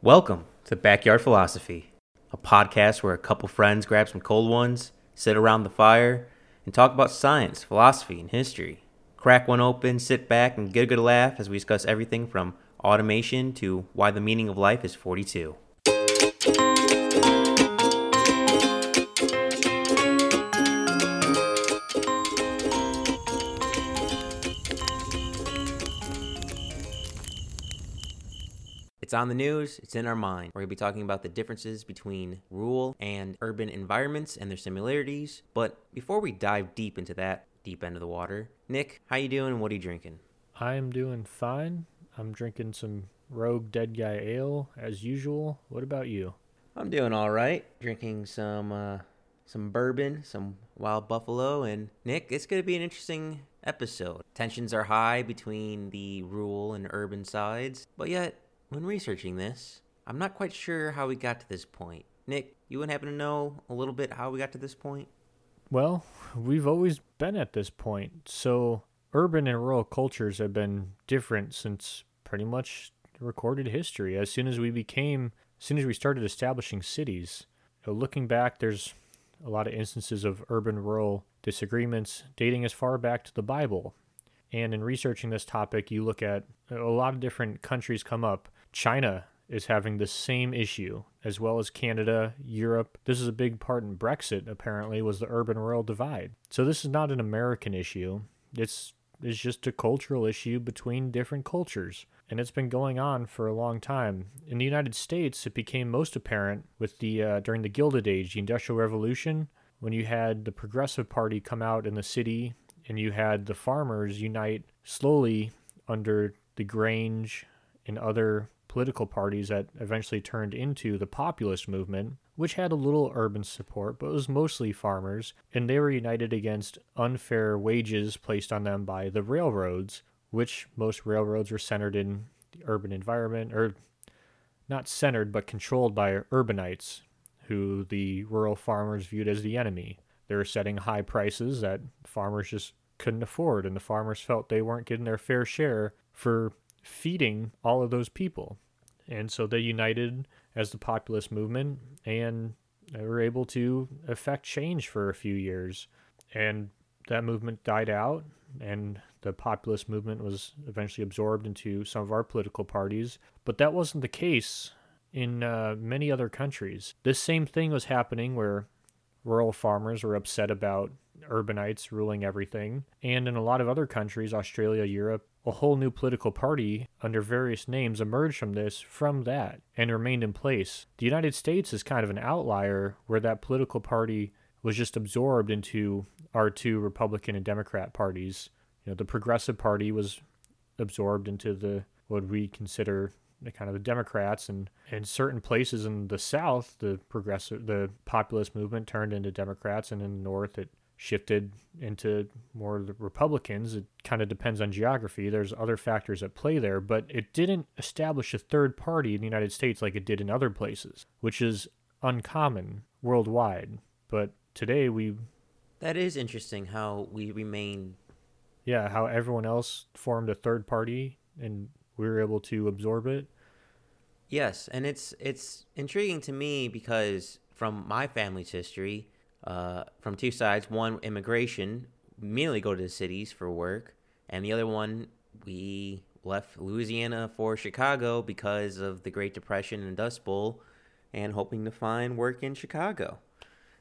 Welcome to Backyard Philosophy, a podcast where a couple friends grab some cold ones, sit around the fire, and talk about science, philosophy, and history. Crack one open, sit back, and get a good laugh as we discuss everything from automation to why the meaning of life is 42. It's on the news, it's in our mind. We're going to be talking about the differences between rural and urban environments and their similarities. But before we dive deep into that deep end of the water, Nick, how you doing what are you drinking? I'm doing fine. I'm drinking some Rogue Dead Guy Ale as usual. What about you? I'm doing all right. Drinking some uh, some bourbon, some Wild Buffalo, and Nick, it's going to be an interesting episode. Tensions are high between the rural and urban sides, but yet when researching this, I'm not quite sure how we got to this point. Nick, you wouldn't happen to know a little bit how we got to this point? Well, we've always been at this point. So, urban and rural cultures have been different since pretty much recorded history. As soon as we became, as soon as we started establishing cities, you know, looking back, there's a lot of instances of urban rural disagreements dating as far back to the Bible. And in researching this topic, you look at a lot of different countries come up China is having the same issue, as well as Canada, Europe. This is a big part in Brexit, apparently, was the urban rural divide. So this is not an American issue. It's it's just a cultural issue between different cultures. And it's been going on for a long time. In the United States, it became most apparent with the uh, during the Gilded Age, the Industrial Revolution, when you had the Progressive Party come out in the city and you had the farmers unite slowly under the Grange and other political parties that eventually turned into the populist movement, which had a little urban support, but was mostly farmers, and they were united against unfair wages placed on them by the railroads, which most railroads were centered in the urban environment, or not centered, but controlled by urbanites, who the rural farmers viewed as the enemy. They were setting high prices that farmers just couldn't afford, and the farmers felt they weren't getting their fair share for feeding all of those people. And so they united as the populist movement and they were able to effect change for a few years. And that movement died out, and the populist movement was eventually absorbed into some of our political parties. But that wasn't the case in uh, many other countries. This same thing was happening where rural farmers were upset about urbanites ruling everything. And in a lot of other countries, Australia, Europe, a whole new political party under various names emerged from this from that and remained in place. The United States is kind of an outlier where that political party was just absorbed into our two Republican and Democrat parties. You know, the Progressive Party was absorbed into the what we consider the kind of the Democrats and in certain places in the South, the progressive the populist movement turned into Democrats and in the North it shifted into more the Republicans. It kind of depends on geography. There's other factors at play there, but it didn't establish a third party in the United States like it did in other places, which is uncommon worldwide. But today we. That is interesting how we remain. Yeah, how everyone else formed a third party and we were able to absorb it. Yes, and it's it's intriguing to me because from my family's history, uh, from two sides. One, immigration, immediately go to the cities for work, and the other one, we left Louisiana for Chicago because of the Great Depression and Dust Bowl, and hoping to find work in Chicago.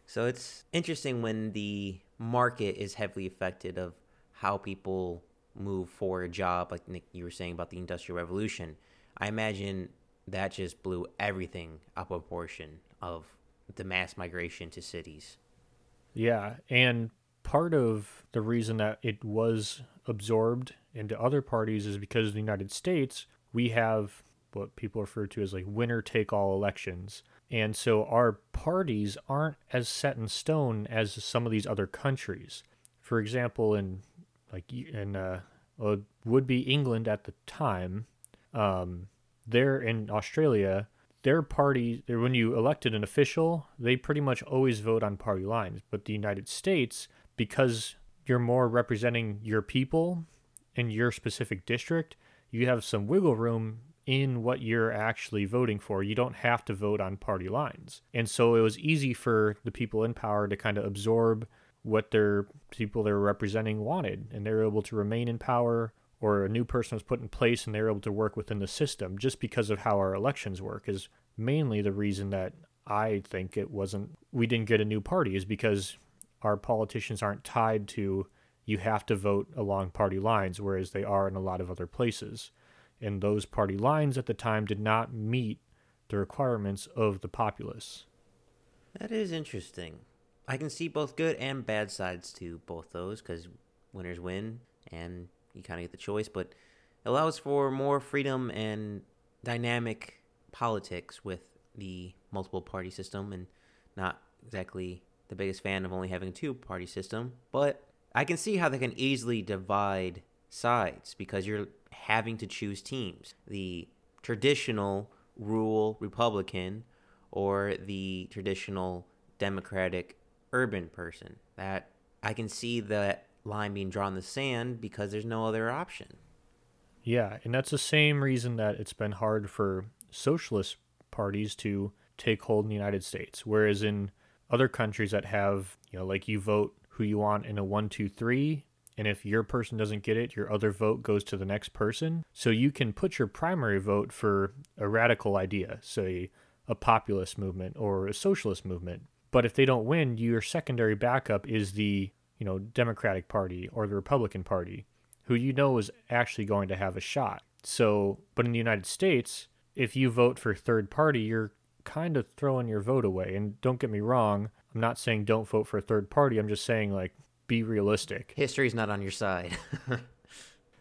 So it's interesting when the market is heavily affected of how people move for a job, like Nick, you were saying about the Industrial Revolution. I imagine that just blew everything up a portion of the mass migration to cities. Yeah, and part of the reason that it was absorbed into other parties is because in the United States we have what people refer to as like winner take all elections. And so our parties aren't as set in stone as some of these other countries. For example, in like in uh, would be England at the time, um, there in Australia, their party, when you elected an official, they pretty much always vote on party lines. But the United States, because you're more representing your people in your specific district, you have some wiggle room in what you're actually voting for. You don't have to vote on party lines. And so it was easy for the people in power to kind of absorb what their people they're representing wanted. And they're able to remain in power or a new person was put in place and they're able to work within the system just because of how our elections work is mainly the reason that I think it wasn't we didn't get a new party is because our politicians aren't tied to you have to vote along party lines whereas they are in a lot of other places and those party lines at the time did not meet the requirements of the populace. That is interesting. I can see both good and bad sides to both those because winners win and you kind of get the choice, but allows for more freedom and dynamic politics with the multiple party system and not exactly the biggest fan of only having a two party system, but I can see how they can easily divide sides because you're having to choose teams. The traditional rural Republican or the traditional Democratic urban person. That I can see that line being drawn in the sand because there's no other option. Yeah, and that's the same reason that it's been hard for socialist parties to take hold in the United States. Whereas in other countries that have, you know, like you vote who you want in a one, two, three and if your person doesn't get it, your other vote goes to the next person. So you can put your primary vote for a radical idea, say a populist movement or a socialist movement. But if they don't win, your secondary backup is the, you know, Democratic Party or the Republican Party, who you know is actually going to have a shot. So, but in the United States, if you vote for third party, you're kind of throwing your vote away. And don't get me wrong, I'm not saying don't vote for a third party. I'm just saying like be realistic. History's not on your side.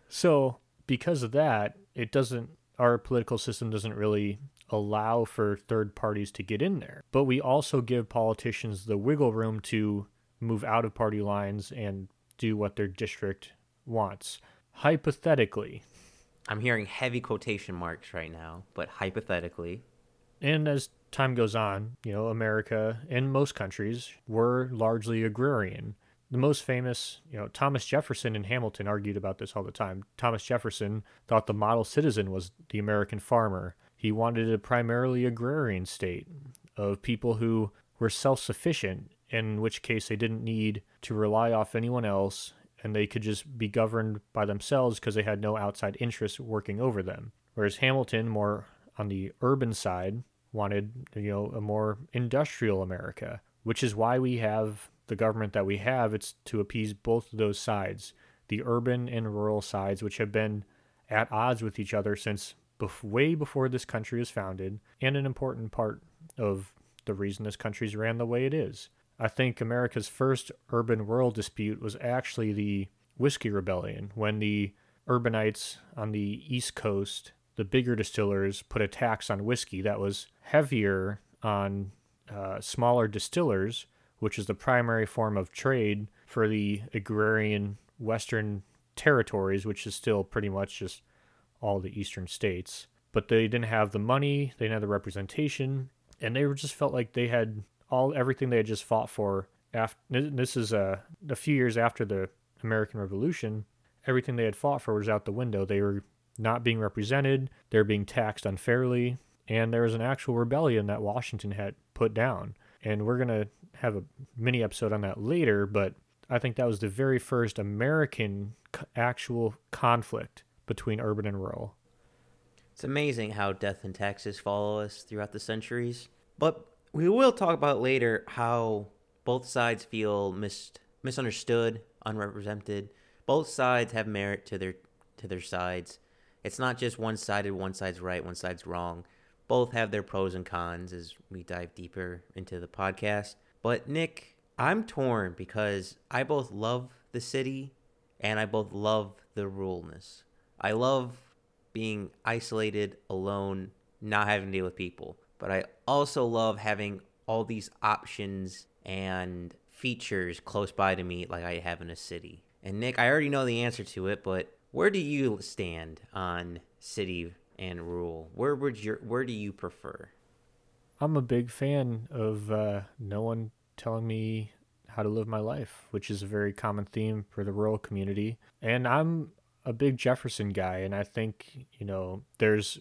so, because of that, it doesn't our political system doesn't really allow for third parties to get in there. But we also give politicians the wiggle room to move out of party lines and do what their district wants. Hypothetically, I'm hearing heavy quotation marks right now, but hypothetically. And as time goes on, you know, America and most countries were largely agrarian the most famous, you know, Thomas Jefferson and Hamilton argued about this all the time. Thomas Jefferson thought the model citizen was the American farmer. He wanted a primarily agrarian state of people who were self sufficient, in which case they didn't need to rely off anyone else and they could just be governed by themselves because they had no outside interests working over them. Whereas Hamilton, more on the urban side, wanted, you know, a more industrial America, which is why we have the government that we have, it's to appease both of those sides, the urban and rural sides, which have been at odds with each other since way before this country was founded, and an important part of the reason this country's ran the way it is. I think America's first urban rural dispute was actually the Whiskey Rebellion, when the urbanites on the East Coast, the bigger distillers, put a tax on whiskey that was heavier on uh, smaller distillers which is the primary form of trade for the agrarian Western territories, which is still pretty much just all the eastern states. But they didn't have the money, they didn't have the representation, and they just felt like they had all everything they had just fought for. After this is a, a few years after the American Revolution, everything they had fought for was out the window. They were not being represented, they're being taxed unfairly, and there was an actual rebellion that Washington had put down. And we're going to have a mini episode on that later, but I think that was the very first American actual conflict between urban and rural. It's amazing how death and taxes follow us throughout the centuries. But we will talk about later how both sides feel mis- misunderstood, unrepresented. Both sides have merit to their to their sides. It's not just one-sided, one side's right, one side's wrong. Both have their pros and cons as we dive deeper into the podcast. But Nick, I'm torn because I both love the city and I both love the ruralness. I love being isolated, alone, not having to deal with people. But I also love having all these options and features close by to me like I have in a city. And Nick, I already know the answer to it, but where do you stand on city and rural? Where would your where do you prefer? I'm a big fan of uh, no one telling me how to live my life, which is a very common theme for the rural community. And I'm a big Jefferson guy, and I think, you know, there's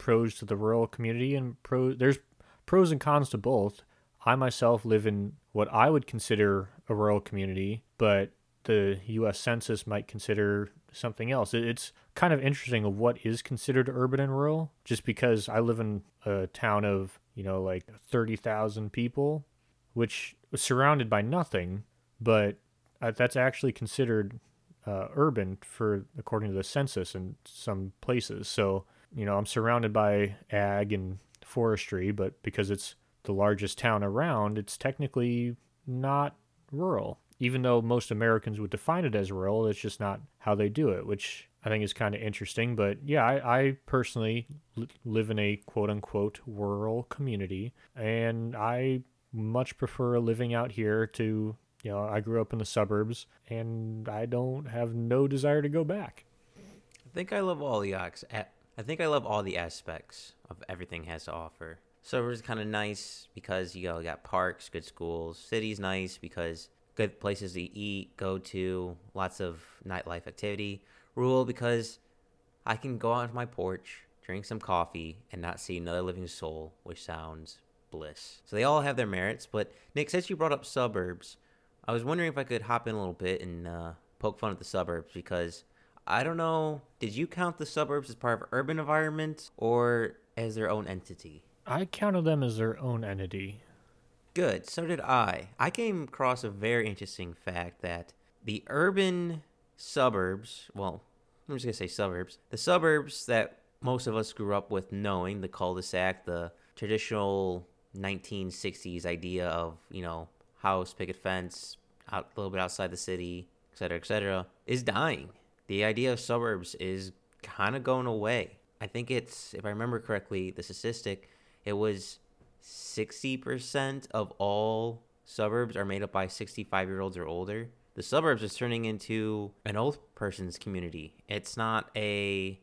pros to the rural community and there's pros and cons to both. I myself live in what I would consider a rural community, but the US Census might consider something else. It's kind of interesting of what is considered urban and rural just because I live in a town of, you know, like 30,000 people, which was surrounded by nothing, but uh, that's actually considered uh, urban for according to the census in some places. So, you know, I'm surrounded by ag and forestry, but because it's the largest town around, it's technically not rural. Even though most Americans would define it as rural, it's just not how they do it, which I think is kind of interesting. But yeah, I, I personally li- live in a quote unquote rural community, and I much prefer living out here to, you know, I grew up in the suburbs, and I don't have no desire to go back. I think I love all the I think I love all the aspects of everything has to offer. Suburbs is kind of nice because you know, got parks, good schools. City's nice because good places to eat, go to, lots of nightlife activity. Rural because I can go out onto my porch, drink some coffee, and not see another living soul, which sounds bliss. So they all have their merits. But Nick, since you brought up suburbs, I was wondering if I could hop in a little bit and uh, poke fun at the suburbs because I don't know. Did you count the suburbs as part of urban environment or as their own entity? I counted them as their own entity. Good. So did I. I came across a very interesting fact that the urban suburbs, well, I'm just going to say suburbs, the suburbs that most of us grew up with knowing, the cul de sac, the traditional 1960s idea of, you know, house, picket fence, out a little bit outside the city, et cetera, et cetera, is dying. The idea of suburbs is kind of going away. I think it's, if I remember correctly, the statistic, it was 60% of all suburbs are made up by 65 year olds or older. The suburbs is turning into an old person's community. It's not a,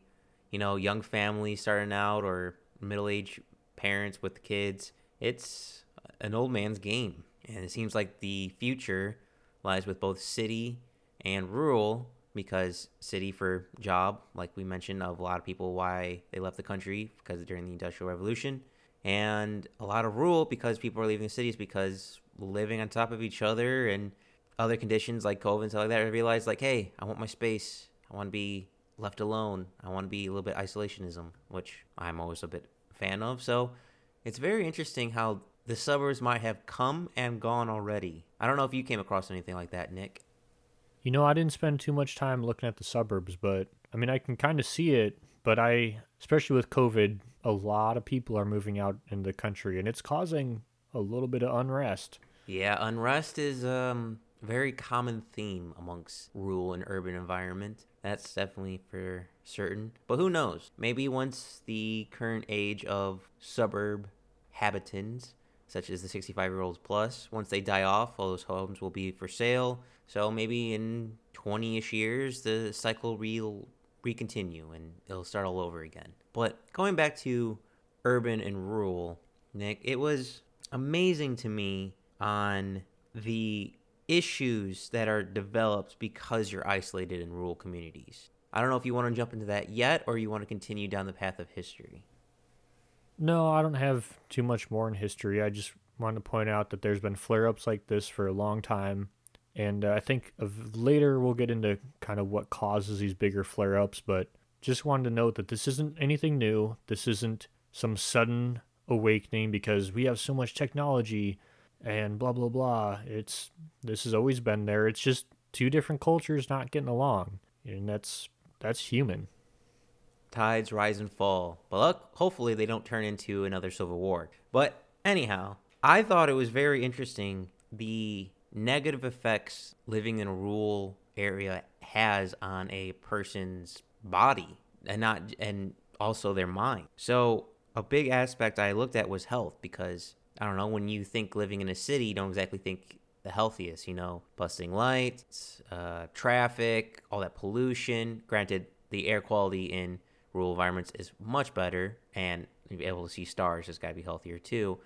you know, young family starting out or middle aged parents with kids. It's an old man's game. And it seems like the future lies with both city and rural because city for job, like we mentioned, of a lot of people why they left the country because during the Industrial Revolution and a lot of rural because people are leaving the cities because living on top of each other and other conditions like COVID and stuff like that. I realized like, hey, I want my space. I want to be left alone. I want to be a little bit isolationism, which I'm always a bit fan of. So it's very interesting how the suburbs might have come and gone already. I don't know if you came across anything like that, Nick. You know, I didn't spend too much time looking at the suburbs, but I mean, I can kind of see it. But I, especially with COVID, a lot of people are moving out in the country, and it's causing a little bit of unrest. Yeah, unrest is um very common theme amongst rural and urban environment. That's definitely for certain. But who knows? Maybe once the current age of suburb habitants, such as the 65 year olds plus, once they die off, all those homes will be for sale. So maybe in 20 ish years, the cycle will recontinue and it'll start all over again. But going back to urban and rural, Nick, it was amazing to me on the issues that are developed because you're isolated in rural communities. I don't know if you want to jump into that yet or you want to continue down the path of history. No, I don't have too much more in history. I just want to point out that there's been flare ups like this for a long time. And uh, I think of later we'll get into kind of what causes these bigger flare ups, but just wanted to note that this isn't anything new. This isn't some sudden awakening because we have so much technology and blah blah blah. It's this has always been there. It's just two different cultures not getting along, and that's that's human. Tides rise and fall, but hopefully they don't turn into another civil war. But anyhow, I thought it was very interesting the negative effects living in a rural area has on a person's body and not and also their mind. So a big aspect I looked at was health because I don't know when you think living in a city, you don't exactly think the healthiest. You know, busting lights, uh, traffic, all that pollution. Granted, the air quality in rural environments is much better, and be able to see stars has got to be healthier too.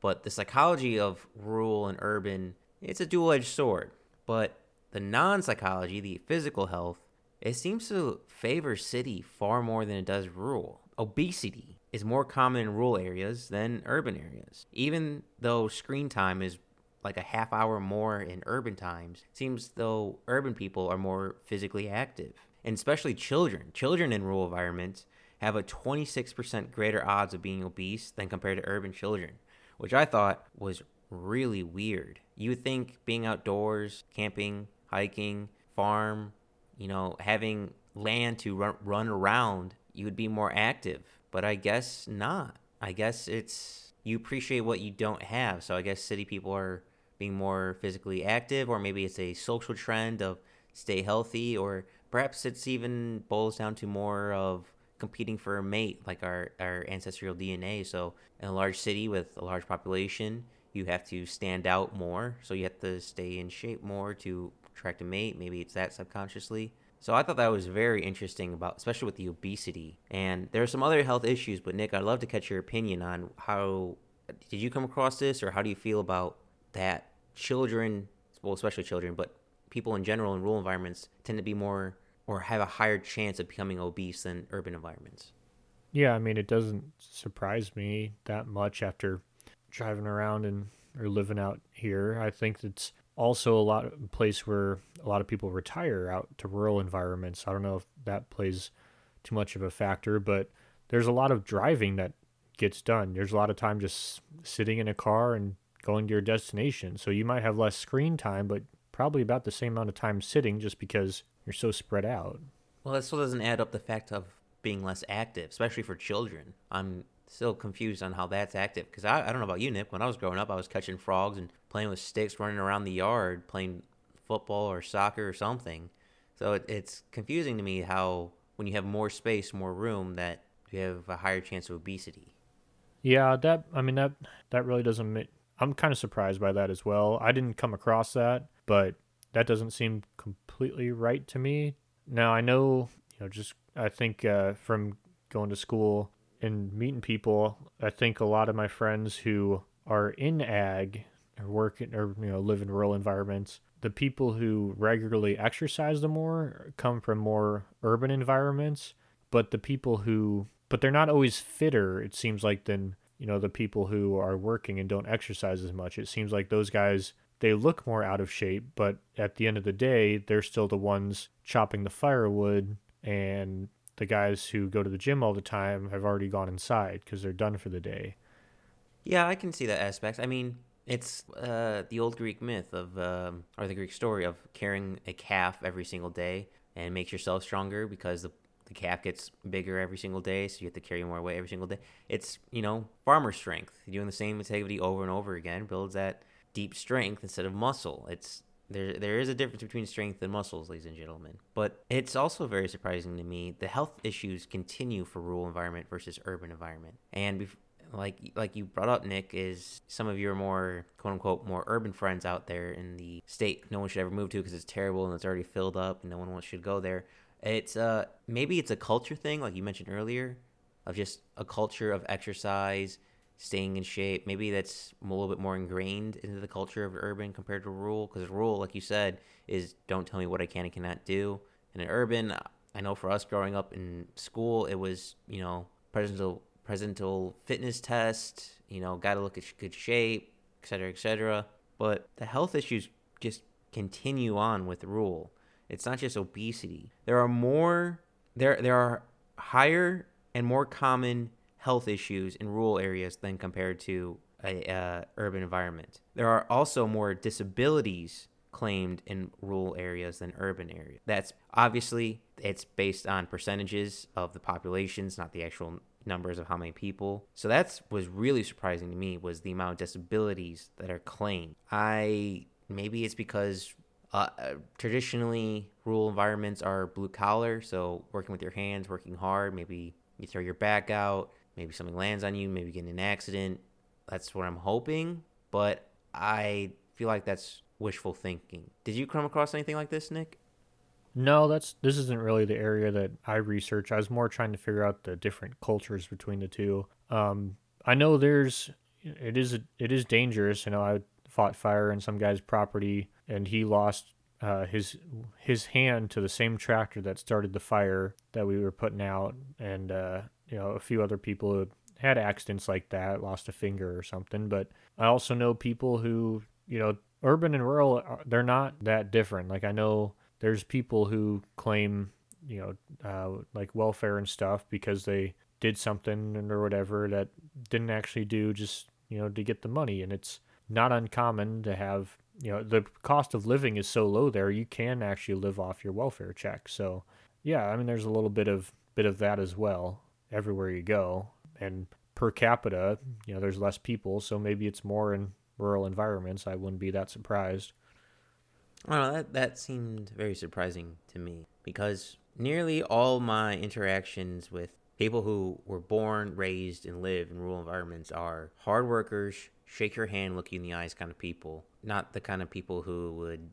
But the psychology of rural and urban, it's a dual-edged sword. But the non-psychology, the physical health, it seems to favor city far more than it does rural. Obesity. is more common in rural areas than urban areas. Even though screen time is like a half hour more in urban times, seems though urban people are more physically active. And especially children. Children in rural environments have a 26% greater odds of being obese than compared to urban children, which I thought was really weird. You would think being outdoors, camping, hiking, farm, you know, having land to run, run around, you would be more active. But I guess not. I guess it's you appreciate what you don't have. So I guess city people are being more physically active, or maybe it's a social trend of stay healthy, or perhaps it's even boils down to more of competing for a mate, like our, our ancestral DNA. So in a large city with a large population, you have to stand out more. So you have to stay in shape more to attract a mate. Maybe it's that subconsciously. So I thought that was very interesting about, especially with the obesity. And there are some other health issues, but Nick, I'd love to catch your opinion on how did you come across this, or how do you feel about that? Children, well, especially children, but people in general in rural environments tend to be more or have a higher chance of becoming obese than urban environments. Yeah, I mean, it doesn't surprise me that much after driving around and or living out here. I think it's also a lot of place where a lot of people retire out to rural environments. I don't know if that plays too much of a factor, but there's a lot of driving that gets done. There's a lot of time just sitting in a car and going to your destination. So you might have less screen time, but probably about the same amount of time sitting just because you're so spread out. Well, that still doesn't add up the fact of being less active, especially for children. I'm still confused on how that's active because I, I don't know about you, Nick. When I was growing up, I was catching frogs and playing with sticks, running around the yard, playing football or soccer or something. So it, it's confusing to me how when you have more space, more room, that you have a higher chance of obesity. Yeah, that I mean that that really doesn't. Make, I'm kind of surprised by that as well. I didn't come across that, but that doesn't seem completely right to me. Now I know, you know, just I think uh, from going to school and meeting people, I think a lot of my friends who are in ag or work in, or you know live in rural environments, the people who regularly exercise the more come from more urban environments, but the people who but they're not always fitter it seems like than you know the people who are working and don't exercise as much. It seems like those guys they look more out of shape, but at the end of the day, they're still the ones chopping the firewood and the guys who go to the gym all the time have already gone inside because they're done for the day. Yeah, I can see that aspect. I mean, it's uh, the old Greek myth of, um, or the Greek story of carrying a calf every single day and makes yourself stronger because the, the calf gets bigger every single day, so you have to carry more weight every single day. It's, you know, farmer strength. Doing the same activity over and over again builds that deep strength instead of muscle. It's there, there is a difference between strength and muscles, ladies and gentlemen. But it's also very surprising to me the health issues continue for rural environment versus urban environment. And bef- like like you brought up, Nick, is some of your more quote unquote more urban friends out there in the state no one should ever move to because it's terrible and it's already filled up and no one should go there. It's uh maybe it's a culture thing, like you mentioned earlier, of just a culture of exercise staying in shape. Maybe that's a little bit more ingrained into the culture of urban compared to rural. Because rural, like you said, is don't tell me what I can and cannot do. And in urban, I know for us growing up in school, it was you know presidential presental fitness test. You know, got to look at good shape, etc., etc. But the health issues just continue on with rural. It's not just obesity. There are more. There there are higher and more common health issues in rural areas than compared to a uh, urban environment. There are also more disabilities claimed in rural areas than urban areas. That's obviously it's based on percentages of the populations, not the actual numbers of how many people. So that's was really surprising to me was the amount of disabilities that are claimed. I maybe it's because uh, traditionally rural environments are blue collar, so working with your hands, working hard, maybe you throw your back out, maybe something lands on you, maybe get in an accident. That's what I'm hoping, but I feel like that's wishful thinking. Did you come across anything like this, Nick? No, that's this isn't really the area that I research. I was more trying to figure out the different cultures between the two. Um, I know there's it is it is dangerous. You know, I fought fire in some guy's property, and he lost uh, his his hand to the same tractor that started the fire that we were putting out, and uh, you know a few other people who had accidents like that, lost a finger or something. But I also know people who, you know, urban and rural, they're not that different. Like I know there's people who claim, you know, uh, like welfare and stuff because they did something or whatever that didn't actually do just, you know, to get the money. And it's not uncommon to have, you know, the cost of living is so low there, you can actually live off your welfare check. So, yeah, I mean, there's a little bit of bit of that as well everywhere you go. And per capita, you know, there's less people, so maybe it's more in rural environments. I wouldn't be that surprised. Well, that that seemed very surprising to me because nearly all my interactions with people who were born, raised, and live in rural environments are hard workers, shake your hand, look you in the eyes kind of people, not the kind of people who would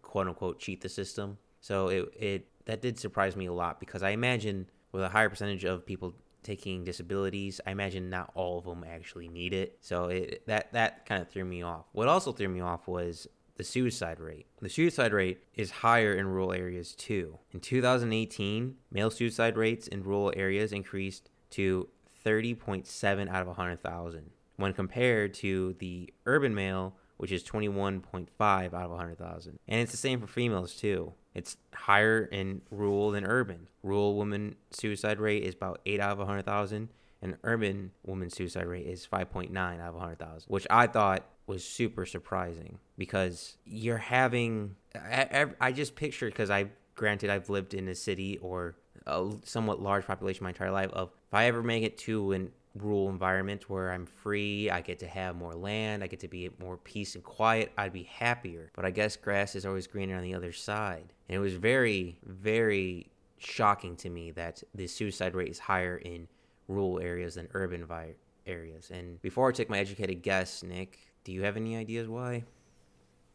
quote unquote cheat the system. So it it that did surprise me a lot because I imagine with a higher percentage of people taking disabilities. I imagine not all of them actually need it. So it, that that kind of threw me off. What also threw me off was the suicide rate. The suicide rate is higher in rural areas too. In 2018, male suicide rates in rural areas increased to 30.7 out of 100,000 when compared to the urban male which is 21.5 out of 100,000. And it's the same for females too. It's higher in rural than urban. Rural woman suicide rate is about 8 out of 100,000 and urban woman suicide rate is 5.9 out of 100,000, which I thought was super surprising because you're having I, I just pictured because I granted I've lived in a city or a somewhat large population my entire life of if I ever make it to an rural environment where I'm free, I get to have more land, I get to be more peace and quiet, I'd be happier. But I guess grass is always greener on the other side. And it was very, very shocking to me that the suicide rate is higher in rural areas than urban vi- areas. And before I take my educated guess, Nick, do you have any ideas why?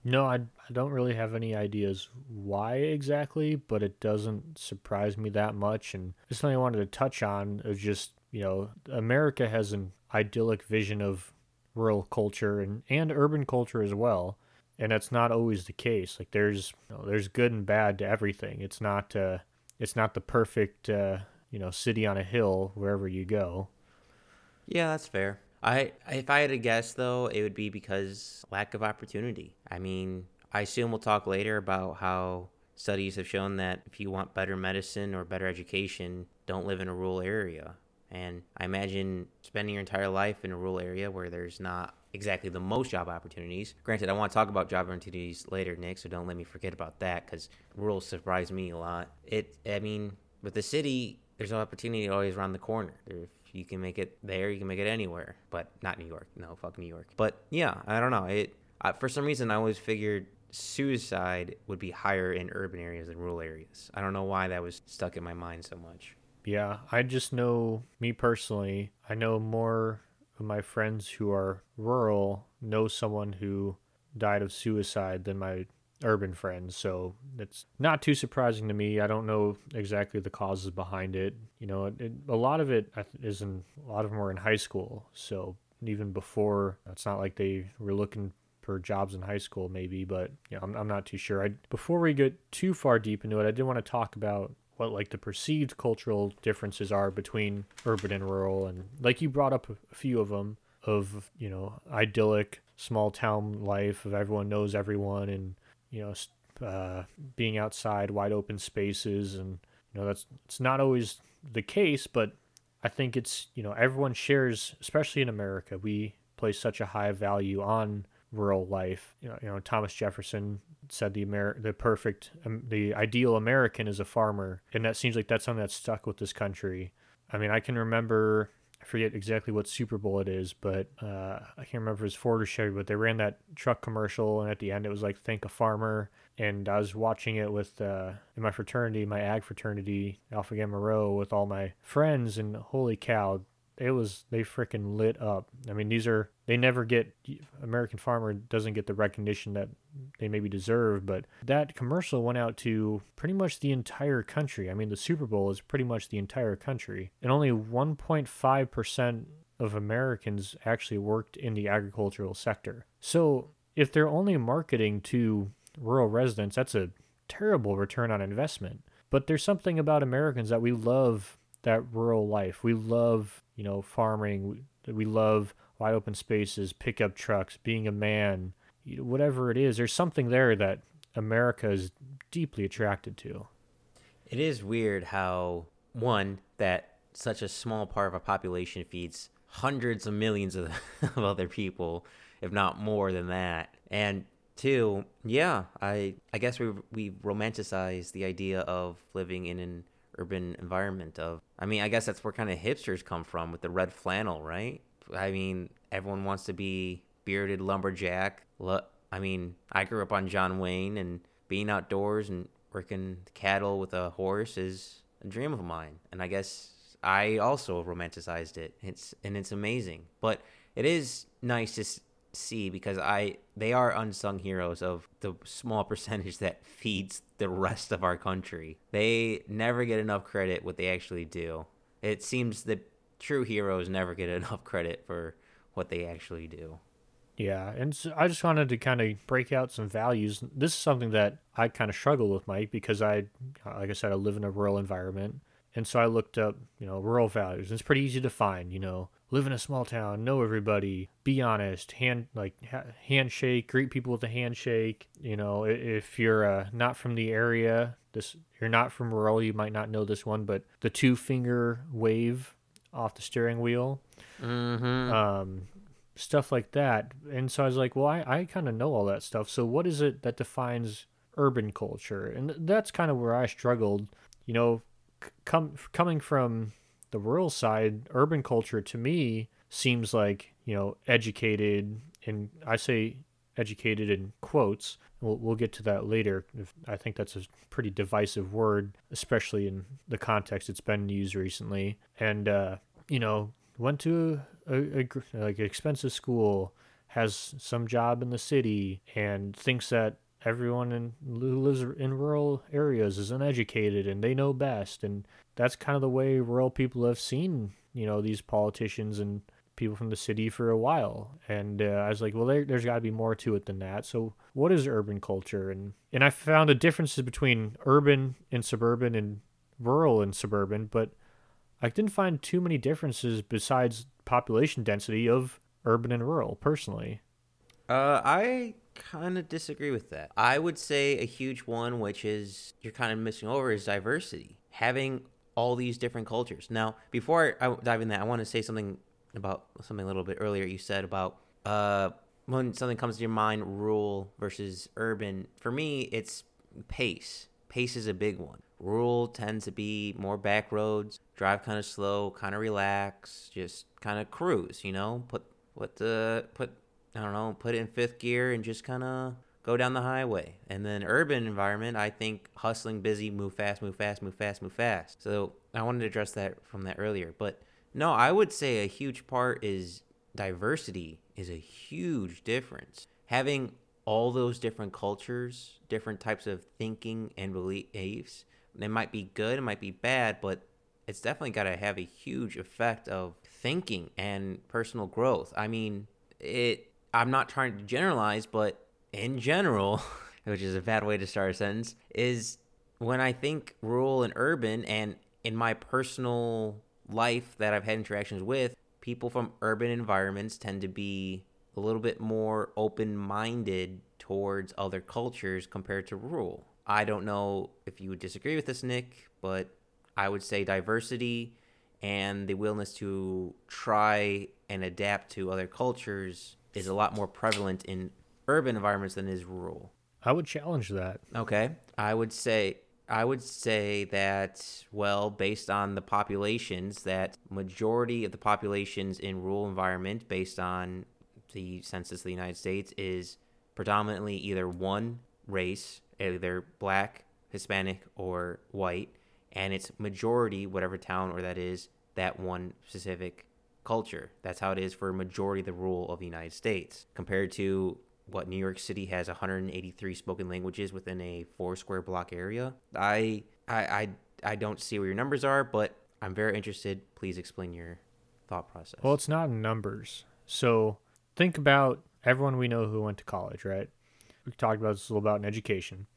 No, I, I don't really have any ideas why exactly, but it doesn't surprise me that much. And just something I wanted to touch on is just you know, America has an idyllic vision of rural culture and, and urban culture as well. And that's not always the case. Like there's you know, there's good and bad to everything. It's not uh, it's not the perfect uh, you know city on a hill wherever you go. Yeah, that's fair. I if I had to guess though, it would be because lack of opportunity. I mean, I assume we'll talk later about how studies have shown that if you want better medicine or better education, don't live in a rural area. And I imagine spending your entire life in a rural area where there's not exactly the most job opportunities. Granted, I want to talk about job opportunities later, Nick, so don't let me forget about that because rural surprised me a lot. It, I mean, with the city, there's an opportunity always around the corner. If you can make it there, you can make it anywhere, but not New York. No, fuck New York. But yeah, I don't know. It uh, for some reason I always figured suicide would be higher in urban areas than rural areas. I don't know why that was stuck in my mind so much. Yeah, I just know me personally, I know more of my friends who are rural know someone who died of suicide than my urban friends. So it's not too surprising to me. I don't know exactly the causes behind it. You know, it, a lot of it is in a lot of them were in high school. So even before, it's not like they were looking for jobs in high school, maybe, but yeah, I'm, I'm not too sure. I, before we get too far deep into it, I did want to talk about what like the perceived cultural differences are between urban and rural and like you brought up a few of them of you know idyllic small town life of everyone knows everyone and you know uh, being outside wide open spaces and you know that's it's not always the case but i think it's you know everyone shares especially in america we place such a high value on rural life. You know, you know thomas jefferson said the Amer- the perfect um, the ideal American is a farmer, and that seems like that's something that's stuck with this country. I mean, I can remember I forget exactly what Super Bowl it is, but uh, I can't remember if it was Ford or Chevy, but they ran that truck commercial, and at the end it was like "Thank a Farmer." And I was watching it with uh, in my fraternity, my ag fraternity, Alpha Gamma Rho, with all my friends, and holy cow, it was they freaking lit up. I mean, these are they never get American Farmer doesn't get the recognition that they maybe deserve, but that commercial went out to pretty much the entire country. I mean, the Super Bowl is pretty much the entire country, and only 1.5 percent of Americans actually worked in the agricultural sector. So, if they're only marketing to rural residents, that's a terrible return on investment. But there's something about Americans that we love that rural life. We love, you know, farming. We love wide open spaces, pickup trucks, being a man, whatever it is. There's something there that America is deeply attracted to. It is weird how one that such a small part of a population feeds hundreds of millions of, of other people, if not more than that. And two, yeah, I I guess we we romanticize the idea of living in an urban environment. Of I mean, I guess that's where kind of hipsters come from with the red flannel, right? I mean, everyone wants to be bearded lumberjack. I mean, I grew up on John Wayne, and being outdoors and working cattle with a horse is a dream of mine. And I guess I also romanticized it. It's and it's amazing, but it is nice to see because I they are unsung heroes of the small percentage that feeds the rest of our country. They never get enough credit what they actually do. It seems that true heroes never get enough credit for what they actually do. Yeah, and so I just wanted to kind of break out some values. This is something that I kind of struggle with, Mike, because I, like I said, I live in a rural environment. And so I looked up, you know, rural values. It's pretty easy to find, you know, live in a small town, know everybody, be honest, hand like ha- handshake, greet people with a handshake. You know, if you're uh, not from the area, this you're not from rural, you might not know this one, but the two finger wave off the steering wheel, mm-hmm. um, stuff like that. And so I was like, well, I, I kind of know all that stuff. So what is it that defines urban culture? And that's kind of where I struggled. You know, come coming from the rural side, urban culture to me seems like you know educated, and I say educated in quotes. We'll, we'll get to that later. I think that's a pretty divisive word, especially in the context it's been used recently. And uh, you know, went to a, a like expensive school, has some job in the city, and thinks that everyone in, who lives in rural areas is uneducated and they know best. And that's kind of the way rural people have seen you know these politicians and people from the city for a while. And uh, i was like well there, there's got to be more to it than that. So what is urban culture? And and i found the differences between urban and suburban and rural and suburban but i didn't find too many differences besides population density of urban and rural personally uh, I kind of disagree with that. I would say a huge one, which is you're kind of missing over, is diversity. Having all these different cultures. Now, before I dive in that, I want to say something about something a little bit earlier. You said about uh, when something comes to your mind, rural versus urban. For me, it's pace. Pace is a big one. Rural tends to be more back roads, drive kind of slow, kind of relax, just kind of cruise. You know, put put the put I don't know, put it in fifth gear and just kind of go down the highway. And then urban environment, I think hustling, busy, move fast, move fast, move fast, move fast. So I wanted to address that from that earlier. But no, I would say a huge part is diversity is a huge difference. Having all those different cultures, different types of thinking and beliefs, it might be good, it might be bad, but it's definitely got to have a huge effect of thinking and personal growth. I mean, it I'm not trying to generalize, but in general, which is a bad way to start a sentence, is when I think rural and urban, and in my personal life that I've had interactions with, people from urban environments tend to be a little bit more open minded towards other cultures compared to rural. I don't know if you would disagree with this, Nick, but I would say diversity and the willingness to try and adapt to other cultures is a lot more prevalent in urban environments than is rural. I would challenge that. Okay. I would say I would say that well, based on the populations, that majority of the populations in rural environment, based on the census of the United States, is predominantly either one race, either black, Hispanic, or white, and its majority, whatever town or that is, that one specific culture. That's how it is for majority of the rule of the United States, compared to what New York City has 183 spoken languages within a four square block area. I I I, I don't see where your numbers are, but I'm very interested. Please explain your thought process. Well, it's not numbers. So think about everyone we know who went to college, right? We talked about this a little about in education.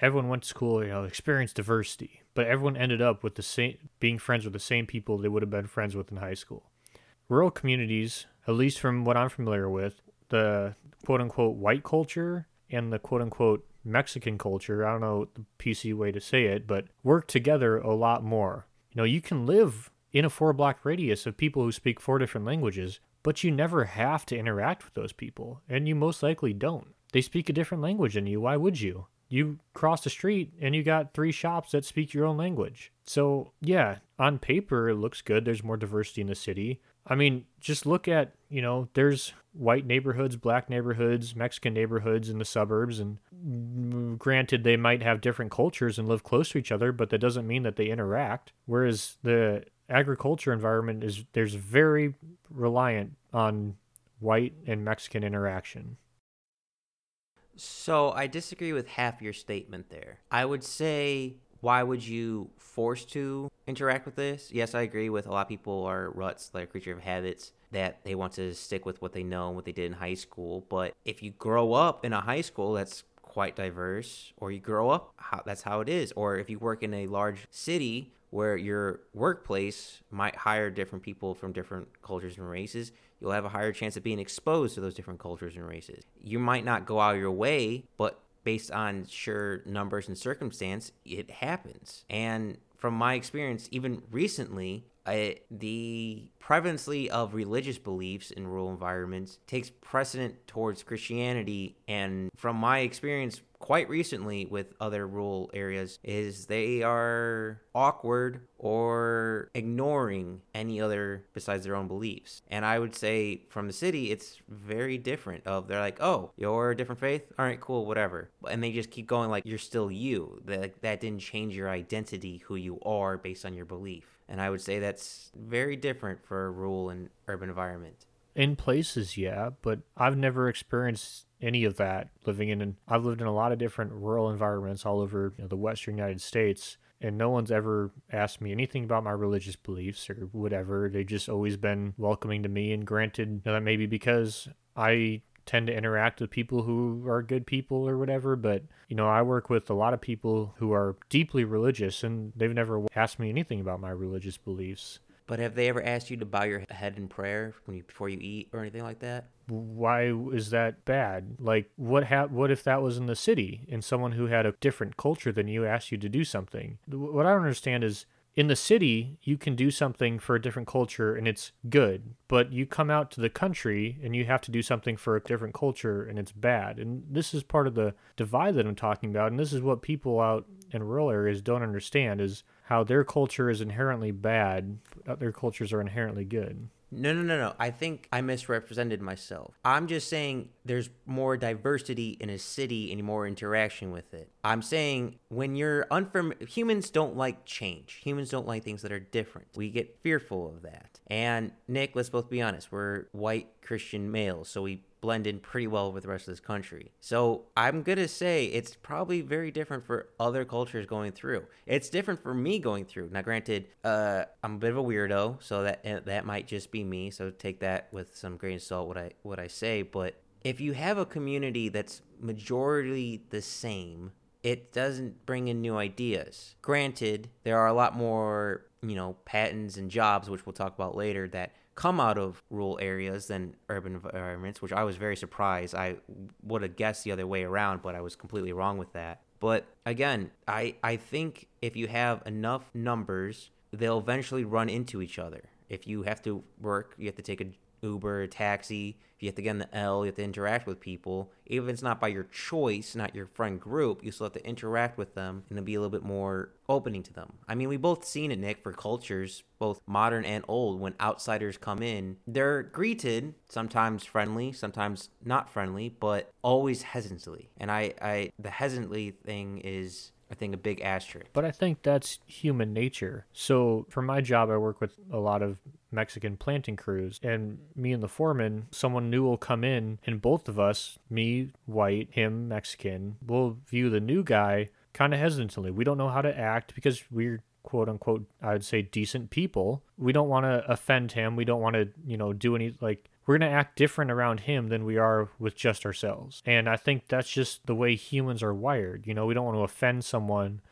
everyone went to school, you know, experienced diversity, but everyone ended up with the same being friends with the same people they would have been friends with in high school. Rural communities, at least from what I'm familiar with, the quote unquote white culture and the quote unquote Mexican culture, I don't know the PC way to say it, but work together a lot more. You know, you can live in a four block radius of people who speak four different languages, but you never have to interact with those people, and you most likely don't. They speak a different language than you. Why would you? You cross the street and you got three shops that speak your own language. So, yeah, on paper, it looks good. There's more diversity in the city. I mean, just look at, you know, there's white neighborhoods, black neighborhoods, Mexican neighborhoods in the suburbs. And granted, they might have different cultures and live close to each other, but that doesn't mean that they interact. Whereas the agriculture environment is, there's very reliant on white and Mexican interaction. So I disagree with half your statement there. I would say, why would you force to interact with this? Yes, I agree with a lot of people are ruts, like a creature of habits, that they want to stick with what they know and what they did in high school. But if you grow up in a high school that's quite diverse, or you grow up, that's how it is. Or if you work in a large city where your workplace might hire different people from different cultures and races, you'll have a higher chance of being exposed to those different cultures and races. You might not go out of your way, but based on sure numbers and circumstance, it happens. And from my experience, even recently, I, the prevalency of religious beliefs in rural environments takes precedent towards Christianity. And from my experience quite recently with other rural areas, is they are awkward or ignoring any other besides their own beliefs. And I would say from the city, it's very different. Of they're like, oh, you're a different faith, all right, cool, whatever, and they just keep going like you're still you. That that didn't change your identity, who you are based on your belief. And I would say that's very different for a rural and urban environment. In places, yeah, but I've never experienced any of that living in. I've lived in a lot of different rural environments all over you know, the Western United States, and no one's ever asked me anything about my religious beliefs or whatever. They've just always been welcoming to me. And granted, you know, that may be because I tend to interact with people who are good people or whatever. But, you know, I work with a lot of people who are deeply religious and they've never asked me anything about my religious beliefs. But have they ever asked you to bow your head in prayer you, before you eat or anything like that? Why is that bad? Like, what ha- What if that was in the city and someone who had a different culture than you asked you to do something? What I don't understand is in the city, you can do something for a different culture and it's good, but you come out to the country and you have to do something for a different culture and it's bad. And this is part of the divide that I'm talking about. And this is what people out in rural areas don't understand is how their culture is inherently bad, other cultures are inherently good. No, no, no, no. I think I misrepresented myself. I'm just saying there's more diversity in a city and more interaction with it. I'm saying when you're unfamiliar, humans don't like change. Humans don't like things that are different. We get fearful of that. And Nick, let's both be honest, we're white Christian males, so we blend in pretty well with the rest of this country. So I'm going to say it's probably very different for other cultures going through. It's different for me going through. Now, granted, uh, I'm a bit of a weirdo, so that uh, that might just be me. So take that with some grain of salt what I what I say. But if you have a community that's majority the same, it doesn't bring in new ideas. Granted, there are a lot more, you know, patents and jobs, which we'll talk about later, that come out of rural areas than urban environments, which I was very surprised. I would have guessed the other way around, but I was completely wrong with that. But again, I, I think if you have enough numbers, they'll eventually run into each other. If you have to work, you have to take a Uber, taxi, you have to get in the L, you have to interact with people. Even if it's not by your choice, not your friend group, you still have to interact with them and be a little bit more opening to them. I mean, we both seen it, Nick, for cultures, both modern and old, when outsiders come in, they're greeted, sometimes friendly, sometimes not friendly, but always hesitantly. And I, I the hesitantly thing is I think a big asterisk. But I think that's human nature. So for my job, I work with a lot of Mexican planting crews, and me and the foreman, someone new will come in, and both of us, me, white, him, Mexican, will view the new guy kind of hesitantly. We don't know how to act because we're quote unquote, I would say decent people. We don't want to offend him. We don't want to, you know, do any like we're going to act different around him than we are with just ourselves. And I think that's just the way humans are wired. You know, we don't want to offend someone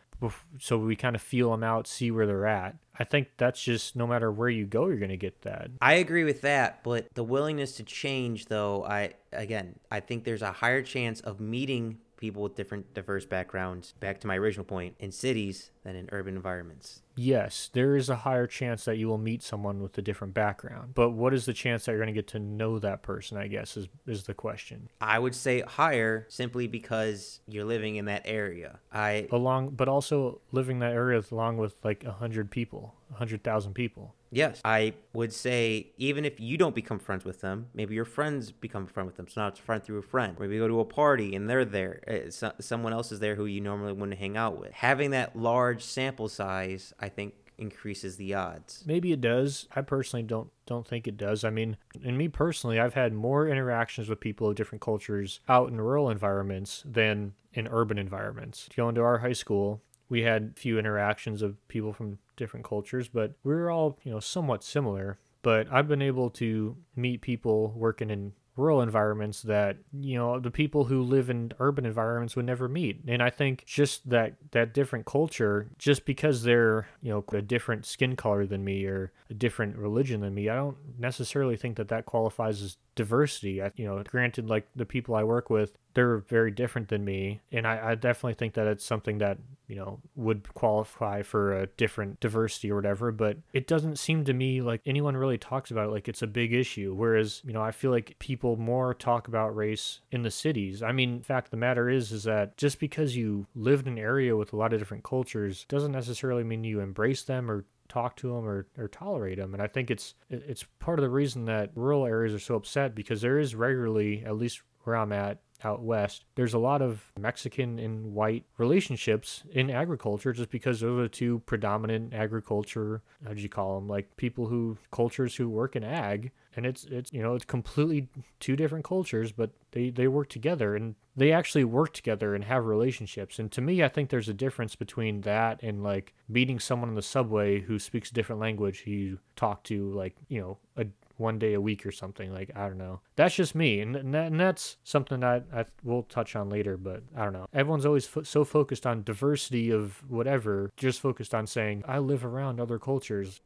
so we kind of feel them out, see where they're at. I think that's just no matter where you go, you're going to get that. I agree with that, but the willingness to change, though, I again, I think there's a higher chance of meeting people with different diverse backgrounds back to my original point in cities than in urban environments yes, there is a higher chance that you will meet someone with a different background. But what is the chance that you're going to get to know that person, I guess, is, is the question. I would say higher simply because you're living in that area. I along but also living that area along with like a hundred people, a hundred thousand people. Yes, I would say even if you don't become friends with them, maybe your friends become a friend with them. So now it's a friend through a friend. Maybe you go to a party and they're there. Uh, someone else is there who you normally wouldn't hang out with. Having that large sample size, I think increases the odds. Maybe it does. I personally don't don't think it does. I mean, in me personally, I've had more interactions with people of different cultures out in rural environments than in urban environments. Going to our high school, we had few interactions of people from different cultures, but we're all, you know, somewhat similar. But I've been able to meet people working in rural environments that you know the people who live in urban environments would never meet and i think just that that different culture just because they're you know a different skin color than me or a different religion than me i don't necessarily think that that qualifies as diversity. I, you know, granted, like the people I work with, they're very different than me, and I, I definitely think that it's something that you know would qualify for a different diversity or whatever. But it doesn't seem to me like anyone really talks about it like it's a big issue. Whereas you know, I feel like people more talk about race in the cities. I mean, in fact the matter is, is that just because you live in an area with a lot of different cultures doesn't necessarily mean you embrace them or talk to them or, or tolerate them. And I think it's it's part of the reason that rural areas are so upset because there is regularly, at least where I'm at, out west, there's a lot of Mexican and white relationships in agriculture just because are the two predominant agriculture, how do you call them, like people who, cultures who work in ag. And it's, it's, you know, it's completely two different cultures, but they, they work together and they actually work together and have relationships. And to me, I think there's a difference between that and like meeting someone in the subway who speaks a different language who you talk to, like, you know, a one day a week or something. Like I don't know. That's just me, and, and, that, and that's something that I will touch on later. But I don't know. Everyone's always fo- so focused on diversity of whatever, just focused on saying I live around other cultures.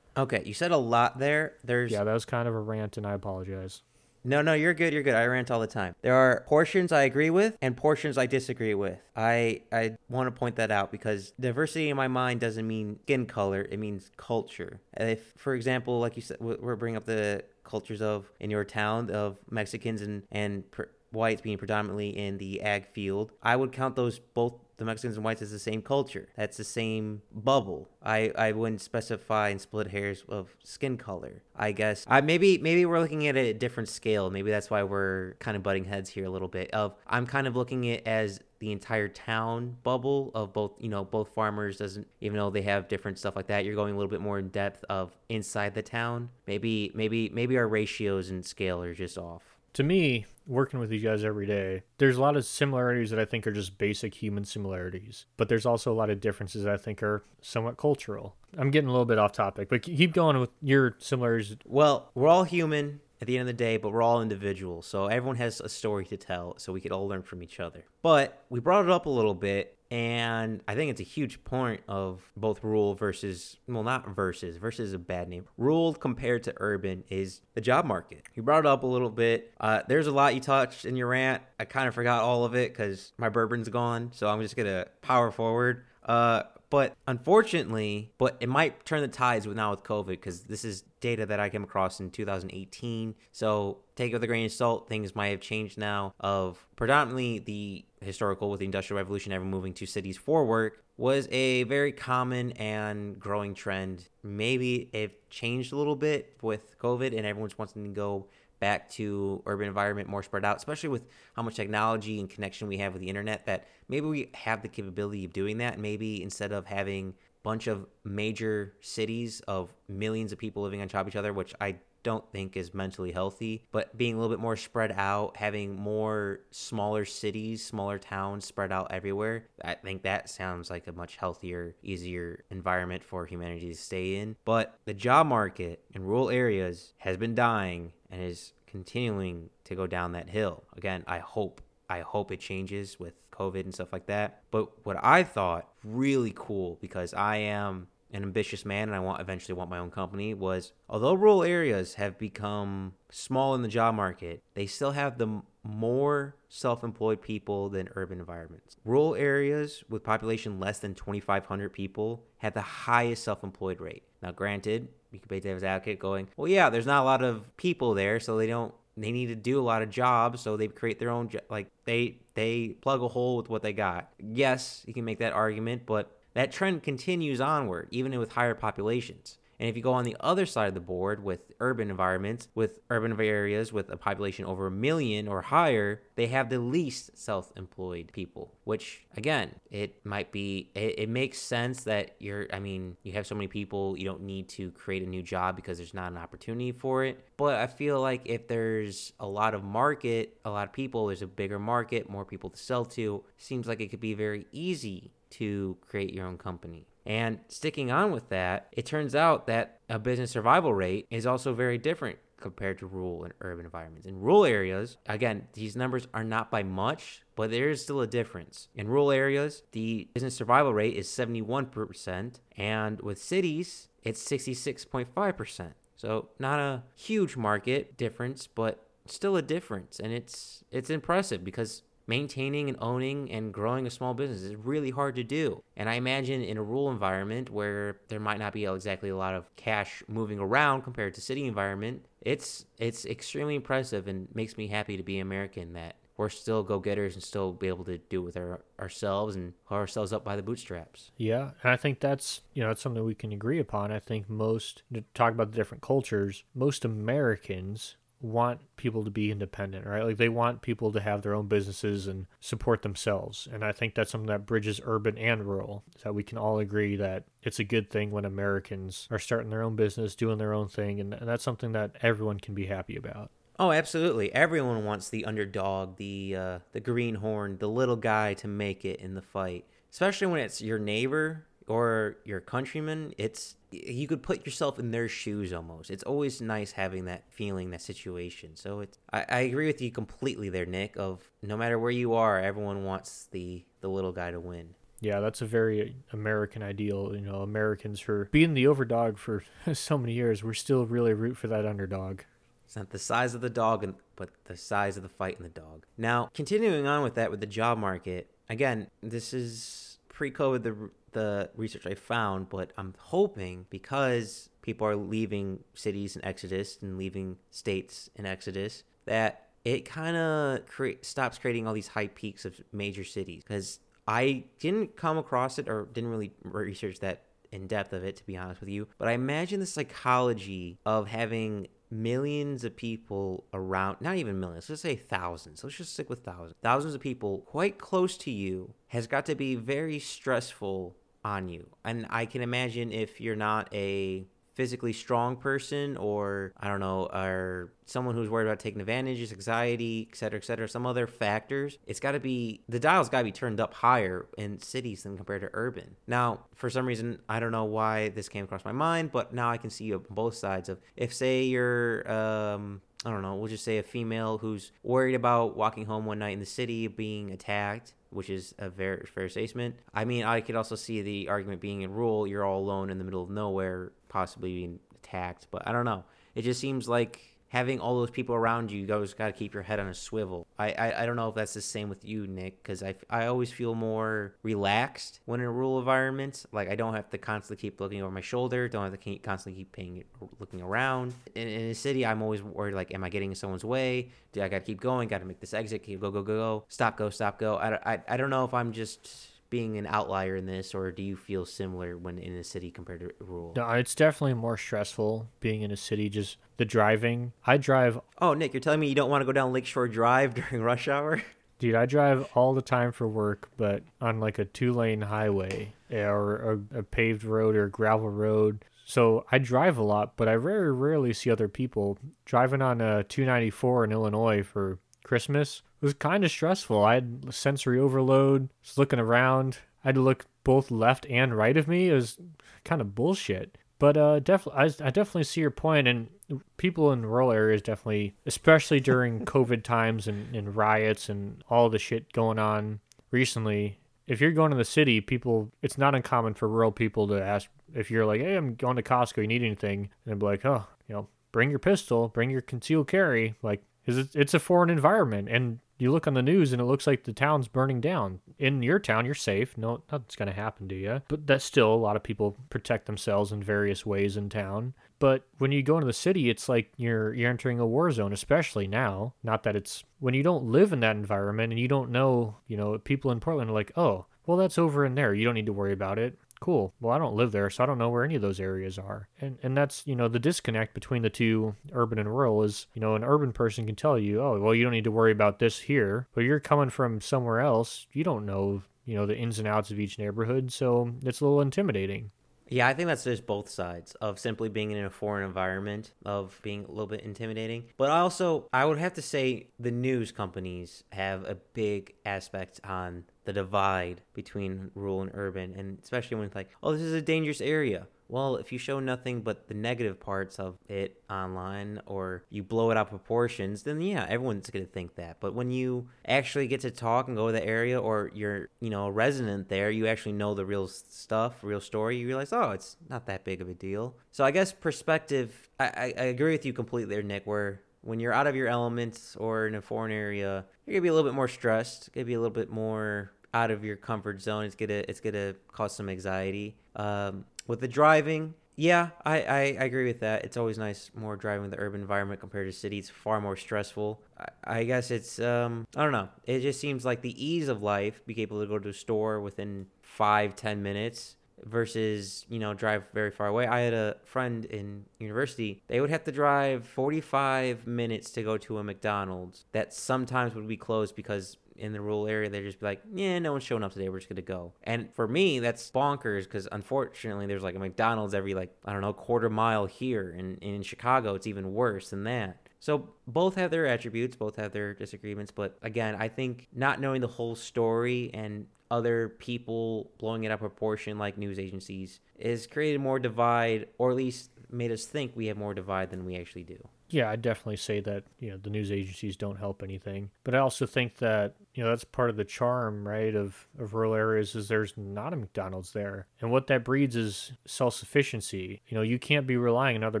Okay, you said a lot there. There's yeah, that was kind of a rant, and I apologize. No, no, you're good. You're good. I rant all the time. There are portions I agree with and portions I disagree with. I I want to point that out because diversity in my mind doesn't mean skin color. It means culture. If, for example, like you said, we're bringing up the cultures of in your town of Mexicans and and whites being predominantly in the ag field. I would count those both the Mexicans and whites as the same culture. That's the same bubble. I, I wouldn't specify and split hairs of skin color. I guess I maybe maybe we're looking at a different scale. Maybe that's why we're kind of butting heads here a little bit. Of I'm kind of looking at it as the entire town bubble of both you know both farmers doesn't even though they have different stuff like that you're going a little bit more in depth of inside the town maybe maybe maybe our ratios and scale are just off to me, working with you guys every day, there's a lot of similarities that I think are just basic human similarities, but there's also a lot of differences that I think are somewhat cultural. I'm getting a little bit off topic, but keep going with your similarities. Well, we're all human at the end of the day, but we're all individuals. So everyone has a story to tell, so we could all learn from each other. But we brought it up a little bit and I think it's a huge point of both rural versus, well, not versus, versus is a bad name. Rural compared to urban is the job market. You brought it up a little bit. Uh, there's a lot you touched in your rant. I kind of forgot all of it because my bourbon's gone. So I'm just going to power forward. Uh, but unfortunately, but it might turn the tides with now with COVID because this is data that I came across in 2018. So take it with a grain of salt. Things might have changed now. Of predominantly the historical with the Industrial Revolution, ever moving to cities for work was a very common and growing trend. Maybe it changed a little bit with COVID and everyone's wanting to go back to urban environment more spread out, especially with how much technology and connection we have with the internet that maybe we have the capability of doing that. Maybe instead of having a bunch of major cities of millions of people living on top of each other, which I don't think is mentally healthy, but being a little bit more spread out, having more smaller cities, smaller towns spread out everywhere, I think that sounds like a much healthier, easier environment for humanity to stay in. But the job market in rural areas has been dying and is continuing to go down that hill. Again, I hope I hope it changes with COVID and stuff like that. But what I thought really cool because I am an ambitious man and I want eventually want my own company was although rural areas have become small in the job market, they still have the more self-employed people than urban environments. Rural areas with population less than 2500 people have the highest self-employed rate. Now granted, you could be devil's advocate going, well yeah, there's not a lot of people there so they don't they need to do a lot of jobs so they create their own like they they plug a hole with what they got. Yes, you can make that argument, but that trend continues onward, even with higher populations. And if you go on the other side of the board with urban environments, with urban areas with a population over a million or higher, they have the least self employed people, which again, it might be, it, it, makes sense that you're, I mean, you have so many people, you don't need to create a new job because there's not an opportunity for it. But I feel like if there's a lot of market, a lot of people, there's a bigger market, more people to sell to, seems like it could be very easy to create your own company. And sticking on with that, it turns out that a business survival rate is also very different compared to rural and urban environments. In rural areas, again, these numbers are not by much, but there is still a difference. In rural areas, the business survival rate is 71%, and with cities, it's 66.5%. So, not a huge market difference, but still a difference, and it's it's impressive because maintaining and owning and growing a small business is really hard to do. And I imagine in a rural environment where there might not be exactly a lot of cash moving around compared to city environment, it's it's extremely impressive and makes me happy to be American that we're still go-getters and still be able to do it with our, ourselves and hold ourselves up by the bootstraps. Yeah, and I think that's you know that's something we can agree upon. I think most to talk about the different cultures, most Americans want people to be independent, right? Like they want people to have their own businesses and support themselves. And I think that's something that bridges urban and rural. So we can all agree that it's a good thing when Americans are starting their own business, doing their own thing, and, and that's something that everyone can be happy about. Oh, absolutely. Everyone wants the underdog, the uh, the greenhorn, the little guy to make it in the fight. Especially when it's your neighbor or your countrymen, it's you could put yourself in their shoes almost. It's always nice having that feeling, that situation. So it's I, I agree with you completely there, Nick. Of no matter where you are, everyone wants the the little guy to win. Yeah, that's a very American ideal. You know, Americans for being the overdog for so many years, we're still really root for that underdog. It's not the size of the dog, and, but the size of the fight in the dog. Now, continuing on with that, with the job market, again, this is pre-COVID. The the research I found, but I'm hoping because people are leaving cities in exodus and leaving states in exodus that it kind of cre- stops creating all these high peaks of major cities because I didn't come across it or didn't really research that in depth of it to be honest with you but I imagine the psychology of having millions of people around, not even millions, let's say thousands. Let's just stick with thousands. Thousands of people quite close to you has got to be very stressful on you. And I can imagine if you're not a physically strong person or I don't know, or someone who's worried about taking advantage, anxiety, et cetera, et cetera, some other factors, it's got to be, the dial's got to be turned up higher in cities than compared to urban. Now, for some reason, I don't know why this came across my mind, but now I can see both sides of if, say, you're, um, I don't know, we'll just say a female who's worried about walking home one night in the city being attacked which is a very fair statement. I mean, I could also see the argument being in rural, you're all alone in the middle of nowhere, possibly being attacked, but I don't know. It just seems like having all those people around you, you guys got to keep your head on a swivel. I, I, I don't know if that's the same with you, Nick, because I, I always feel more relaxed when in a rural environment. Like I don't have to constantly keep looking over my shoulder, don't have to keep, constantly keep paying, looking around. In, in a city, I'm always worried like, am I getting in someone's way? Do I got to keep going? Got to make this exit? Keep go go go go? Stop go stop go? I, I, I don't know if I'm just being an outlier in this, or do you feel similar when in a city compared to rural? No, it's definitely more stressful being in a city. Just the driving. I drive. Oh, Nick, you're telling me you don't want to go down Lakeshore Drive during rush hour? Dude, I drive all the time for work, but on like a two lane highway or a, a paved road or gravel road. So I drive a lot, but I very rarely see other people driving on a 294 in Illinois for Christmas was kind of stressful. I had sensory overload. Was looking around. I had to look both left and right of me. It was kind of bullshit. But uh, definitely, I, I definitely see your point, and people in rural areas definitely, especially during COVID times and, and riots and all the shit going on recently. If you're going to the city, people, it's not uncommon for rural people to ask if you're like, hey, I'm going to Costco, you need anything? And they'd be like, oh, you know, bring your pistol, bring your concealed carry. Like, because it's a foreign environment. And you look on the news and it looks like the town's burning down. In your town, you're safe. No, nothing's going to happen to you. But that's still a lot of people protect themselves in various ways in town. But when you go into the city, it's like you're you're entering a war zone, especially now. Not that it's when you don't live in that environment and you don't know, you know, people in Portland are like, oh, well, that's over in there. You don't need to worry about it cool. Well, I don't live there, so I don't know where any of those areas are. And and that's, you know, the disconnect between the two urban and rural is, you know, an urban person can tell you, "Oh, well, you don't need to worry about this here." But you're coming from somewhere else, you don't know, you know, the ins and outs of each neighborhood, so it's a little intimidating. Yeah, I think that's just both sides of simply being in a foreign environment, of being a little bit intimidating. But also, I would have to say the news companies have a big aspect on the divide between rural and urban, and especially when it's like, oh, this is a dangerous area. Well, if you show nothing but the negative parts of it online or you blow it out proportions, then yeah, everyone's going to think that. But when you actually get to talk and go to the area or you're, you know, a resident there, you actually know the real stuff, real story, you realize, oh, it's not that big of a deal. So I guess perspective, I, I, I agree with you completely there, Nick, where when you're out of your elements or in a foreign area, you're gonna be a little bit more stressed, gonna be a little bit more out of your comfort zone. It's gonna it's gonna cause some anxiety. Um, with the driving, yeah, I, I, I, agree with that. It's always nice more driving the urban environment compared to city. It's far more stressful. I, I guess it's um I don't know. It just seems like the ease of life, being able to go to a store within five ten minutes versus you know drive very far away. I had a friend in university; they would have to drive 45 minutes to go to a McDonald's that sometimes would be closed because in the rural area, they'd just be like, yeah, no one's showing up today. We're just to go. And for me, that's bonkers because unfortunately, there's like a McDonald's every, like, I don't know, quarter mile here. And, in Chicago, it's even worse than that. So both have their attributes, both have their disagreements. But again, I think not knowing the whole story and other people blowing it up a proportion like news agencies is created more divide, or at least made us think we have more divide than we actually do yeah, I definitely say that you know the news agencies don't help anything, but I also think that you know that's part of the charm, right, of of rural areas is there's not a McDonald's there, and what that breeds is self sufficiency. You know, you can't be relying on other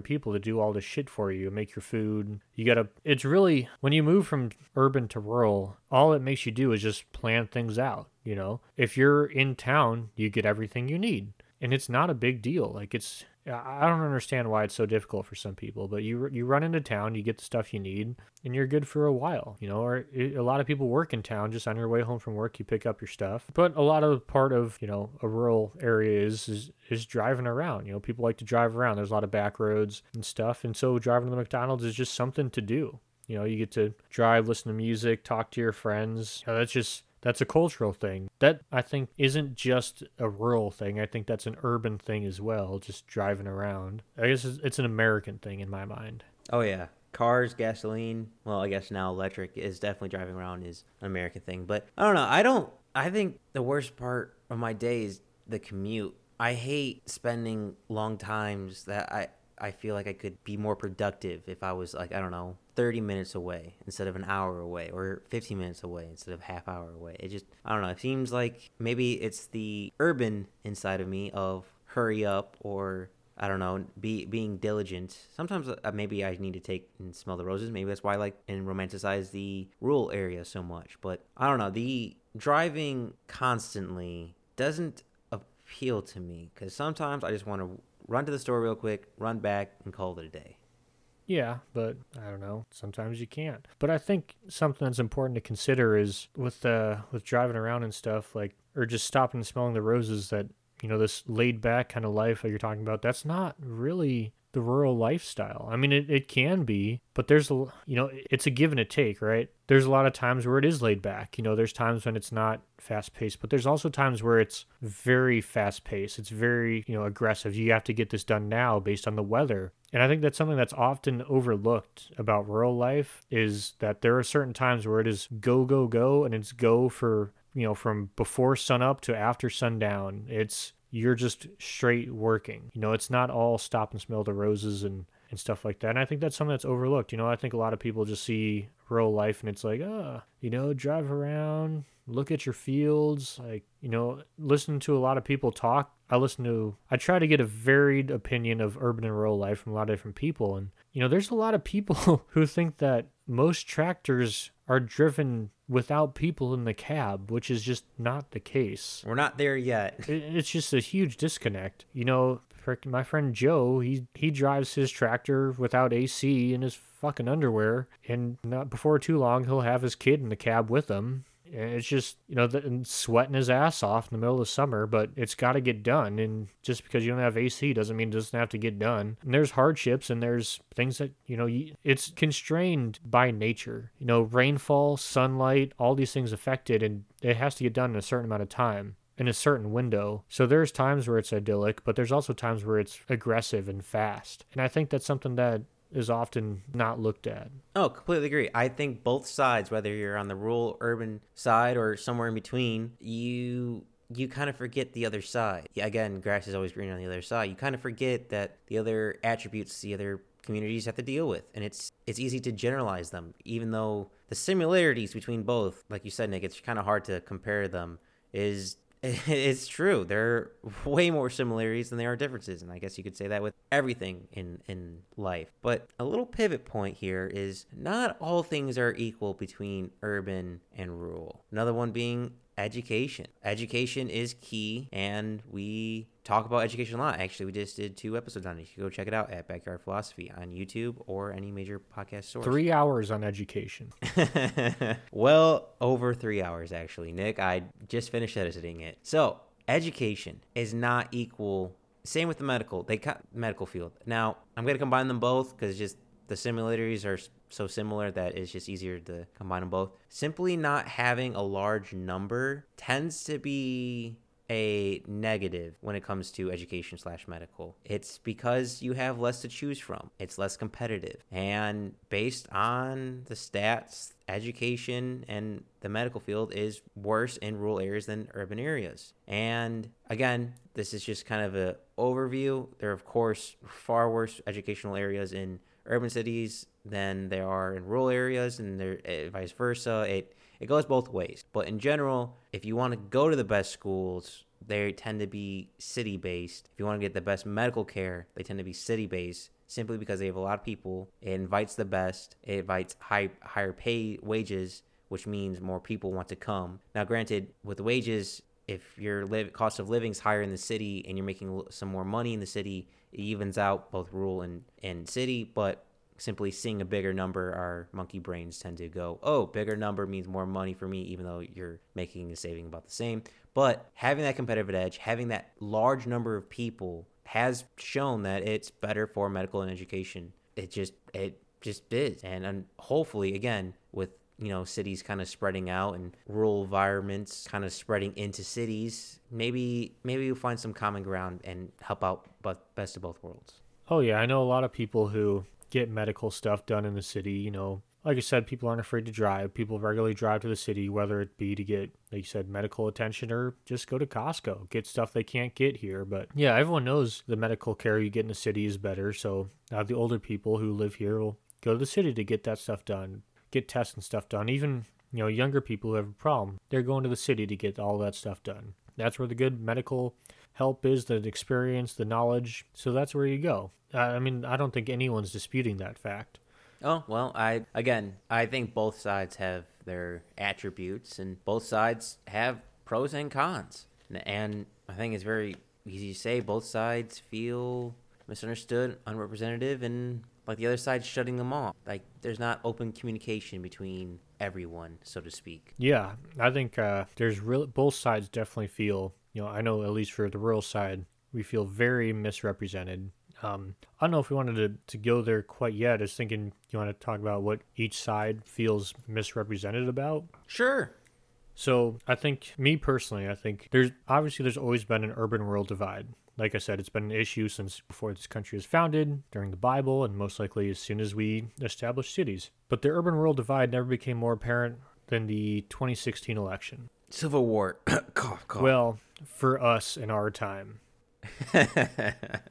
people to do all this shit for you, make your food. You gotta. It's really when you move from urban to rural, all it makes you do is just plan things out. You know, if you're in town, you get everything you need and it's not a big deal. Like it's I don't understand why it's so difficult for some people, but you you run into town, you get the stuff you need, and you're good for a while. You know, or a lot of people work in town. Just on your way home from work, you pick up your stuff. But a lot of part of you know a rural area is is, is driving around. You know, people like to drive around. There's a lot of back roads and stuff, and so driving to the McDonald's is just something to do. You know, you get to drive, listen to music, talk to your friends. You know, that's just that's a cultural thing. That I think isn't just a rural thing. I think that's an urban thing as well, just driving around. I guess it's an American thing in my mind. Oh yeah. Cars, gasoline, well, I guess now electric is definitely driving around is an American thing. But I don't know. I don't I think the worst part of my day is the commute. I hate spending long times that I I feel like I could be more productive if I was like I don't know 30 minutes away instead of an hour away or 15 minutes away instead of half hour away. It just I don't know, it seems like maybe it's the urban inside of me of hurry up or I don't know, be being diligent. Sometimes uh, maybe I need to take and smell the roses. Maybe that's why I like and romanticize the rural area so much. But I don't know, the driving constantly doesn't appeal to me because sometimes I just want to run to the store real quick, run back, and call it a day. Yeah, but I don't know. Sometimes you can't. But I think something that's important to consider is with uh with driving around and stuff like or just stopping and smelling the roses that you know this laid back kind of life that you're talking about. That's not really the rural lifestyle. I mean, it, it can be, but there's you know, it's a give and a take, right? There's a lot of times where it is laid back. You know, there's times when it's not fast paced, but there's also times where it's very fast paced. It's very, you know, aggressive. You have to get this done now based on the weather. And I think that's something that's often overlooked about rural life is that there are certain times where it is go, go, go, and it's go for, you know, from before sunup to after sundown. It's, you're just straight working. You know, it's not all stop and smell the roses and and stuff like that. And I think that's something that's overlooked. You know, I think a lot of people just see rural life and it's like, ah, you know, drive around, look at your fields, like, you know, listen to a lot of people talk. I listen to, I try to get a varied opinion of urban and rural life from a lot of different people. And, you know, there's a lot of people who think that most tractors are driven without people in the cab, which is just not the case. We're not there yet. It's just a huge disconnect. You know, my friend Joe, he he drives his tractor without AC in his fucking underwear, and not before too long he'll have his kid in the cab with him. It's just you know the, sweating his ass off in the middle of summer, but it's got to get done. And just because you don't have AC doesn't mean it doesn't have to get done. And there's hardships and there's things that you know it's constrained by nature. You know, rainfall, sunlight, all these things affected, and it has to get done in a certain amount of time in a certain window. So there's times where it's idyllic, but there's also times where it's aggressive and fast. And I think that's something that is often not looked at. Oh, completely agree. I think both sides, whether you're on the rural urban side or somewhere in between, you you kind of forget the other side. Again, grass is always green on the other side. You kind of forget that the other attributes the other communities have to deal with, and it's it's easy to generalize them, even though the similarities between both, like you said, Nick, it's kind of hard to compare them. Is it's true. There are way more similarities than there are differences, and I guess you could say that with everything in in life. But a little pivot point here is not all things are equal between urban and rural. Another one being education. Education is key, and we talk about education a lot. Actually, we just did two episodes on it. You can go check it out at Backyard Philosophy on YouTube or any major podcast source. Three hours on education. well, over three hours, actually. Nick, I just finished editing it. So, education is not equal. Same with the medical. They cut medical field. Now, I'm going to combine them both because just the similarities are so similar that it's just easier to combine them both. Simply not having a large number tends to be a negative when it comes to education slash medical. It's because you have less to choose from. It's less competitive. And based on the stats, education and the medical field is worse in rural areas than urban areas. And again, this is just kind of an overview. There are of course far worse educational areas in urban cities than there are in rural areas and there eh, vice versa. It it goes both ways. But in general, if you want to go to the best schools, they tend to be city based. If you want to get the best medical care, they tend to be city based simply because they have a lot of people. It invites the best. It invites high higher pay wages, which means more people want to come. Now, granted, with wages, if your live, cost of living is higher in the city and you're making some more money in the city, it evens out both rural and, and city. But simply seeing a bigger number, our monkey brains tend to go, oh, bigger number means more money for me, even though you're making and saving about the same. But having that competitive edge, having that large number of people has shown that it's better for medical and education. It just, it just is. And, hopefully, again, with you know cities kind of spreading out and rural environments kind of spreading into cities maybe maybe we'll find some common ground and help out but best of both worlds oh yeah i know a lot of people who get medical stuff done in the city. You know, like I said, people aren't afraid to drive. People regularly drive to the city, whether it be to get, like you said, medical attention or just go to Costco, get stuff they can't get here. But yeah, everyone knows the medical care you get in the city is better. So now the older people who live here will go to the city to get that stuff done, get tests and stuff done. Even, you know, younger people who have a problem, they're going to the city to get all that stuff done. That's where the good medical help is, the experience, the knowledge. So that's where you go. I mean, I don't think anyone's disputing that fact. Oh, well, I again, I think both sides have their attributes and both sides have pros and cons. And I think it's very easy to say both sides feel misunderstood, unrepresentative, and like the other side's shutting them off. Like there's not open communication between everyone, so to speak. Yeah, I think uh, there's real. Both sides definitely feel. You know, I know at least for the rural side, we feel very misrepresented um, I don't know if we wanted to, to go there quite yet. I was thinking you want to talk about what each side feels misrepresented about. Sure. So I think me personally, I think there's obviously there's always been an urban rural divide. Like I said, it's been an issue since before this country was founded, during the Bible, and most likely as soon as we established cities. But the urban rural divide never became more apparent than the 2016 election. Civil War. cough, cough. Well, for us in our time,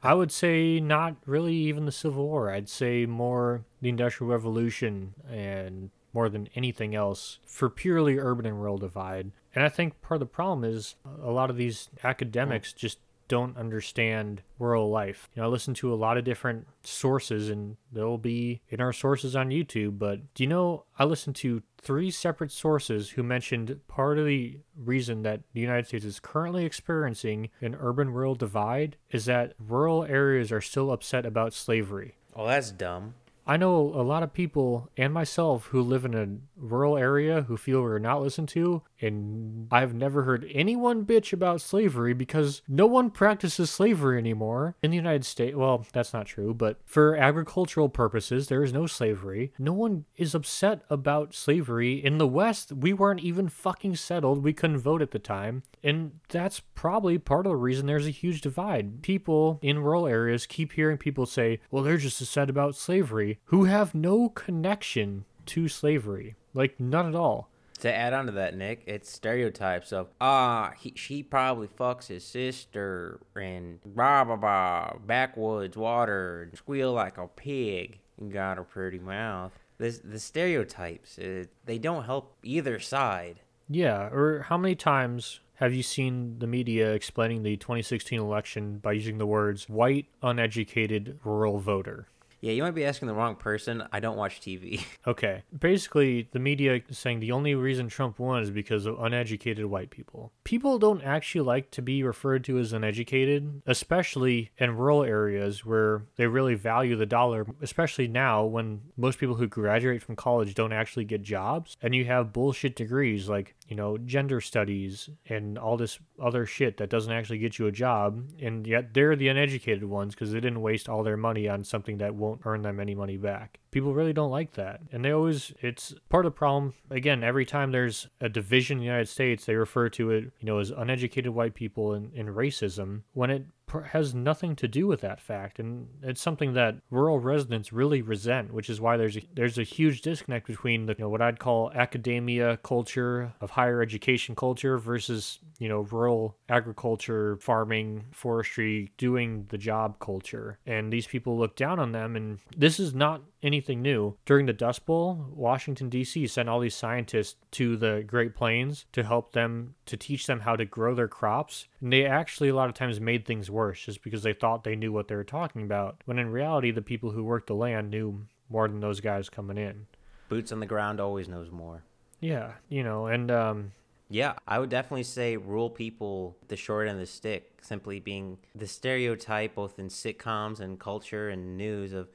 I would say not really even the Civil War. I'd say more the Industrial Revolution and more than anything else for purely urban and rural divide. And I think part of the problem is a lot of these academics mm. just don't understand rural life. You know, I listen to a lot of different sources and they'll be in our sources on YouTube, but do you know I listened to three separate sources who mentioned part of the reason that the United States is currently experiencing an urban rural divide is that rural areas are still upset about slavery. Oh, that's dumb. I know a lot of people and myself who live in a rural area who feel we're not listened to, and I've never heard anyone bitch about slavery because no one practices slavery anymore in the United States. Well, that's not true, but for agricultural purposes, there is no slavery. No one is upset about slavery. In the West, we weren't even fucking settled. We couldn't vote at the time. And that's probably part of the reason there's a huge divide. People in rural areas keep hearing people say, well, they're just upset about slavery, who have no connection to slavery. Like, none at all. To add on to that, Nick, it's stereotypes of ah, he she probably fucks his sister and blah blah blah, backwoods water, and squeal like a pig and got a pretty mouth. This the stereotypes uh, they don't help either side. Yeah, or how many times have you seen the media explaining the 2016 election by using the words white, uneducated, rural voter? Yeah, you might be asking the wrong person. I don't watch TV. Okay. Basically, the media is saying the only reason Trump won is because of uneducated white people. People don't actually like to be referred to as uneducated, especially in rural areas where they really value the dollar, especially now when most people who graduate from college don't actually get jobs and you have bullshit degrees like, you know, gender studies and all this other shit that doesn't actually get you a job and yet they're the uneducated ones because they didn't waste all their money on something that won't earn them any money back. People really don't like that. And they always, it's part of the problem. Again, every time there's a division in the United States, they refer to it, you know, as uneducated white people and, and racism when it has nothing to do with that fact. And it's something that rural residents really resent, which is why there's a, there's a huge disconnect between the, you know, what I'd call academia culture of higher education culture versus, you know, rural agriculture, farming, forestry, doing the job culture. And these people look down on them. And this is not anything new. During the Dust Bowl, Washington, D.C. sent all these scientists to the Great Plains to help them, to teach them how to grow their crops. And they actually, a lot of times, made things worse just because they thought they knew what they were talking about. When in reality, the people who worked the land knew more than those guys coming in. Boots on the ground always knows more. Yeah, you know, and um, Yeah, I would definitely say rural people, the short end of the stick, simply being the stereotype both in sitcoms and culture and news of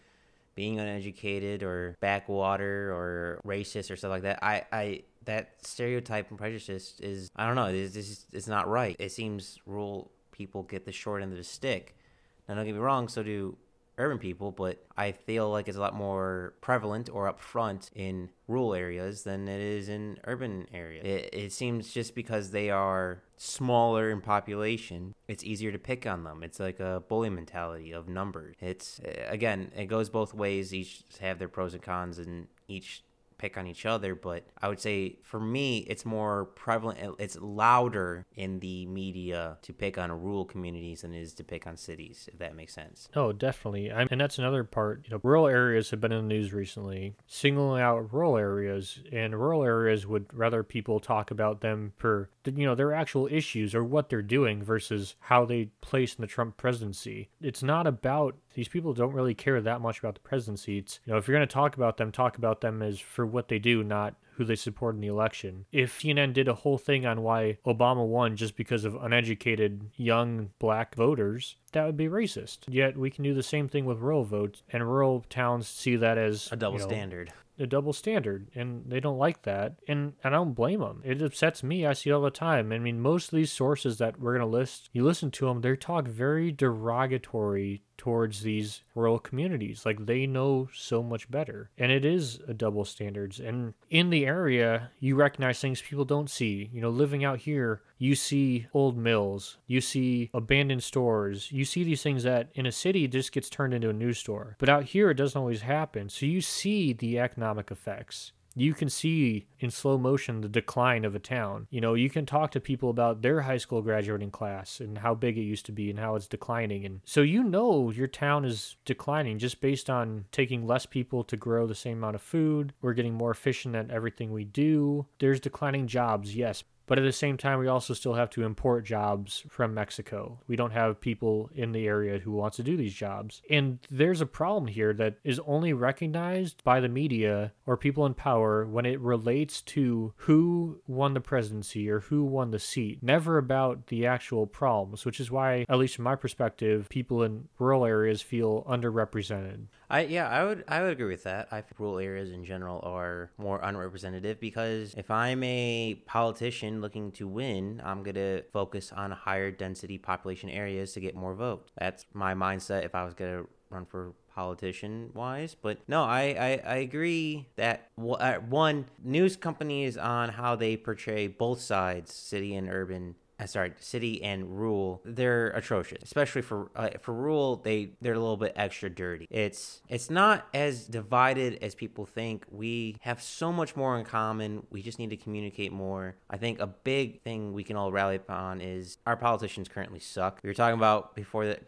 being uneducated or backwater or racist or stuff like that. I, I that stereotype and prejudice is I don't know, it's, it's, it's not right. It seems rural people get the short end of the stick. Now don't get me wrong, so do urban people, but I feel like it's a lot more prevalent or upfront in rural areas than it is in urban areas. It, it seems just because they are smaller in population, it's easier to pick on them. It's like a bully mentality of numbers. It's again, it goes both ways. Each have their pros and cons, and each pick on each other, but I would say for me, it's more prevalent. It's louder in the media to pick on rural communities than it is to pick on cities, if that makes sense. Oh, definitely. I'm, and that's another part. You know, rural areas have been in the news recently, singling out rural areas, and rural areas would rather people talk about them for, you know, their actual issues or what they're doing versus how they place in the Trump presidency. It's not about these people don't really care that much about the presidency. It's, you know, if you're going to talk about them, talk about them as for what they do, not who they support in the election. If CNN did a whole thing on why Obama won just because of uneducated young black voters, that would be racist. Yet we can do the same thing with rural votes, and rural towns see that as A double you know, standard. A double standard and they don't like that and, and i don't blame them it upsets me i see all the time i mean most of these sources that we're going to list you listen to them they talk very derogatory towards these rural communities. Like they know so much better. And it is a double standards. And in the area you recognize things people don't see. You know living out here you see old mills you see abandoned stores you see these things that in a city just gets turned into a news store. But out here it doesn't always happen. So you see the economic effects you can see in slow motion the decline of a town. You know, you can talk to people about their high school graduating class and how big it used to be and how it's declining. And so you know your town is declining just based on taking less people to grow the same amount of food. We're getting more efficient at everything we do. There's declining jobs, yes, but at the same time, we also still have to import jobs from Mexico. We don't have people in the area who wants to do these jobs. And there's a problem here that is only recognized by the media or people in power when it relates to who won the presidency or who won the seat, never about the actual problems, which is why, at least from my perspective, people in rural areas feel underrepresented. I yeah, I would I would agree with that. I think rural areas in general are more unrepresentative because if I'm a politician looking to win, I'm gonna focus on higher density population areas to get more votes. That's my mindset if I was gonna run for politician wise but no I, I i agree that uh, one news companies on how they portray both sides city and urban sorry, city and rural, they're atrocious. Especially for uh, for rural, they they're a little bit extra dirty. It's it's not as divided as people think. We have so much more in common. We just need to communicate more. I think a big thing we can all rally upon is our politicians currently suck. We were talking about before that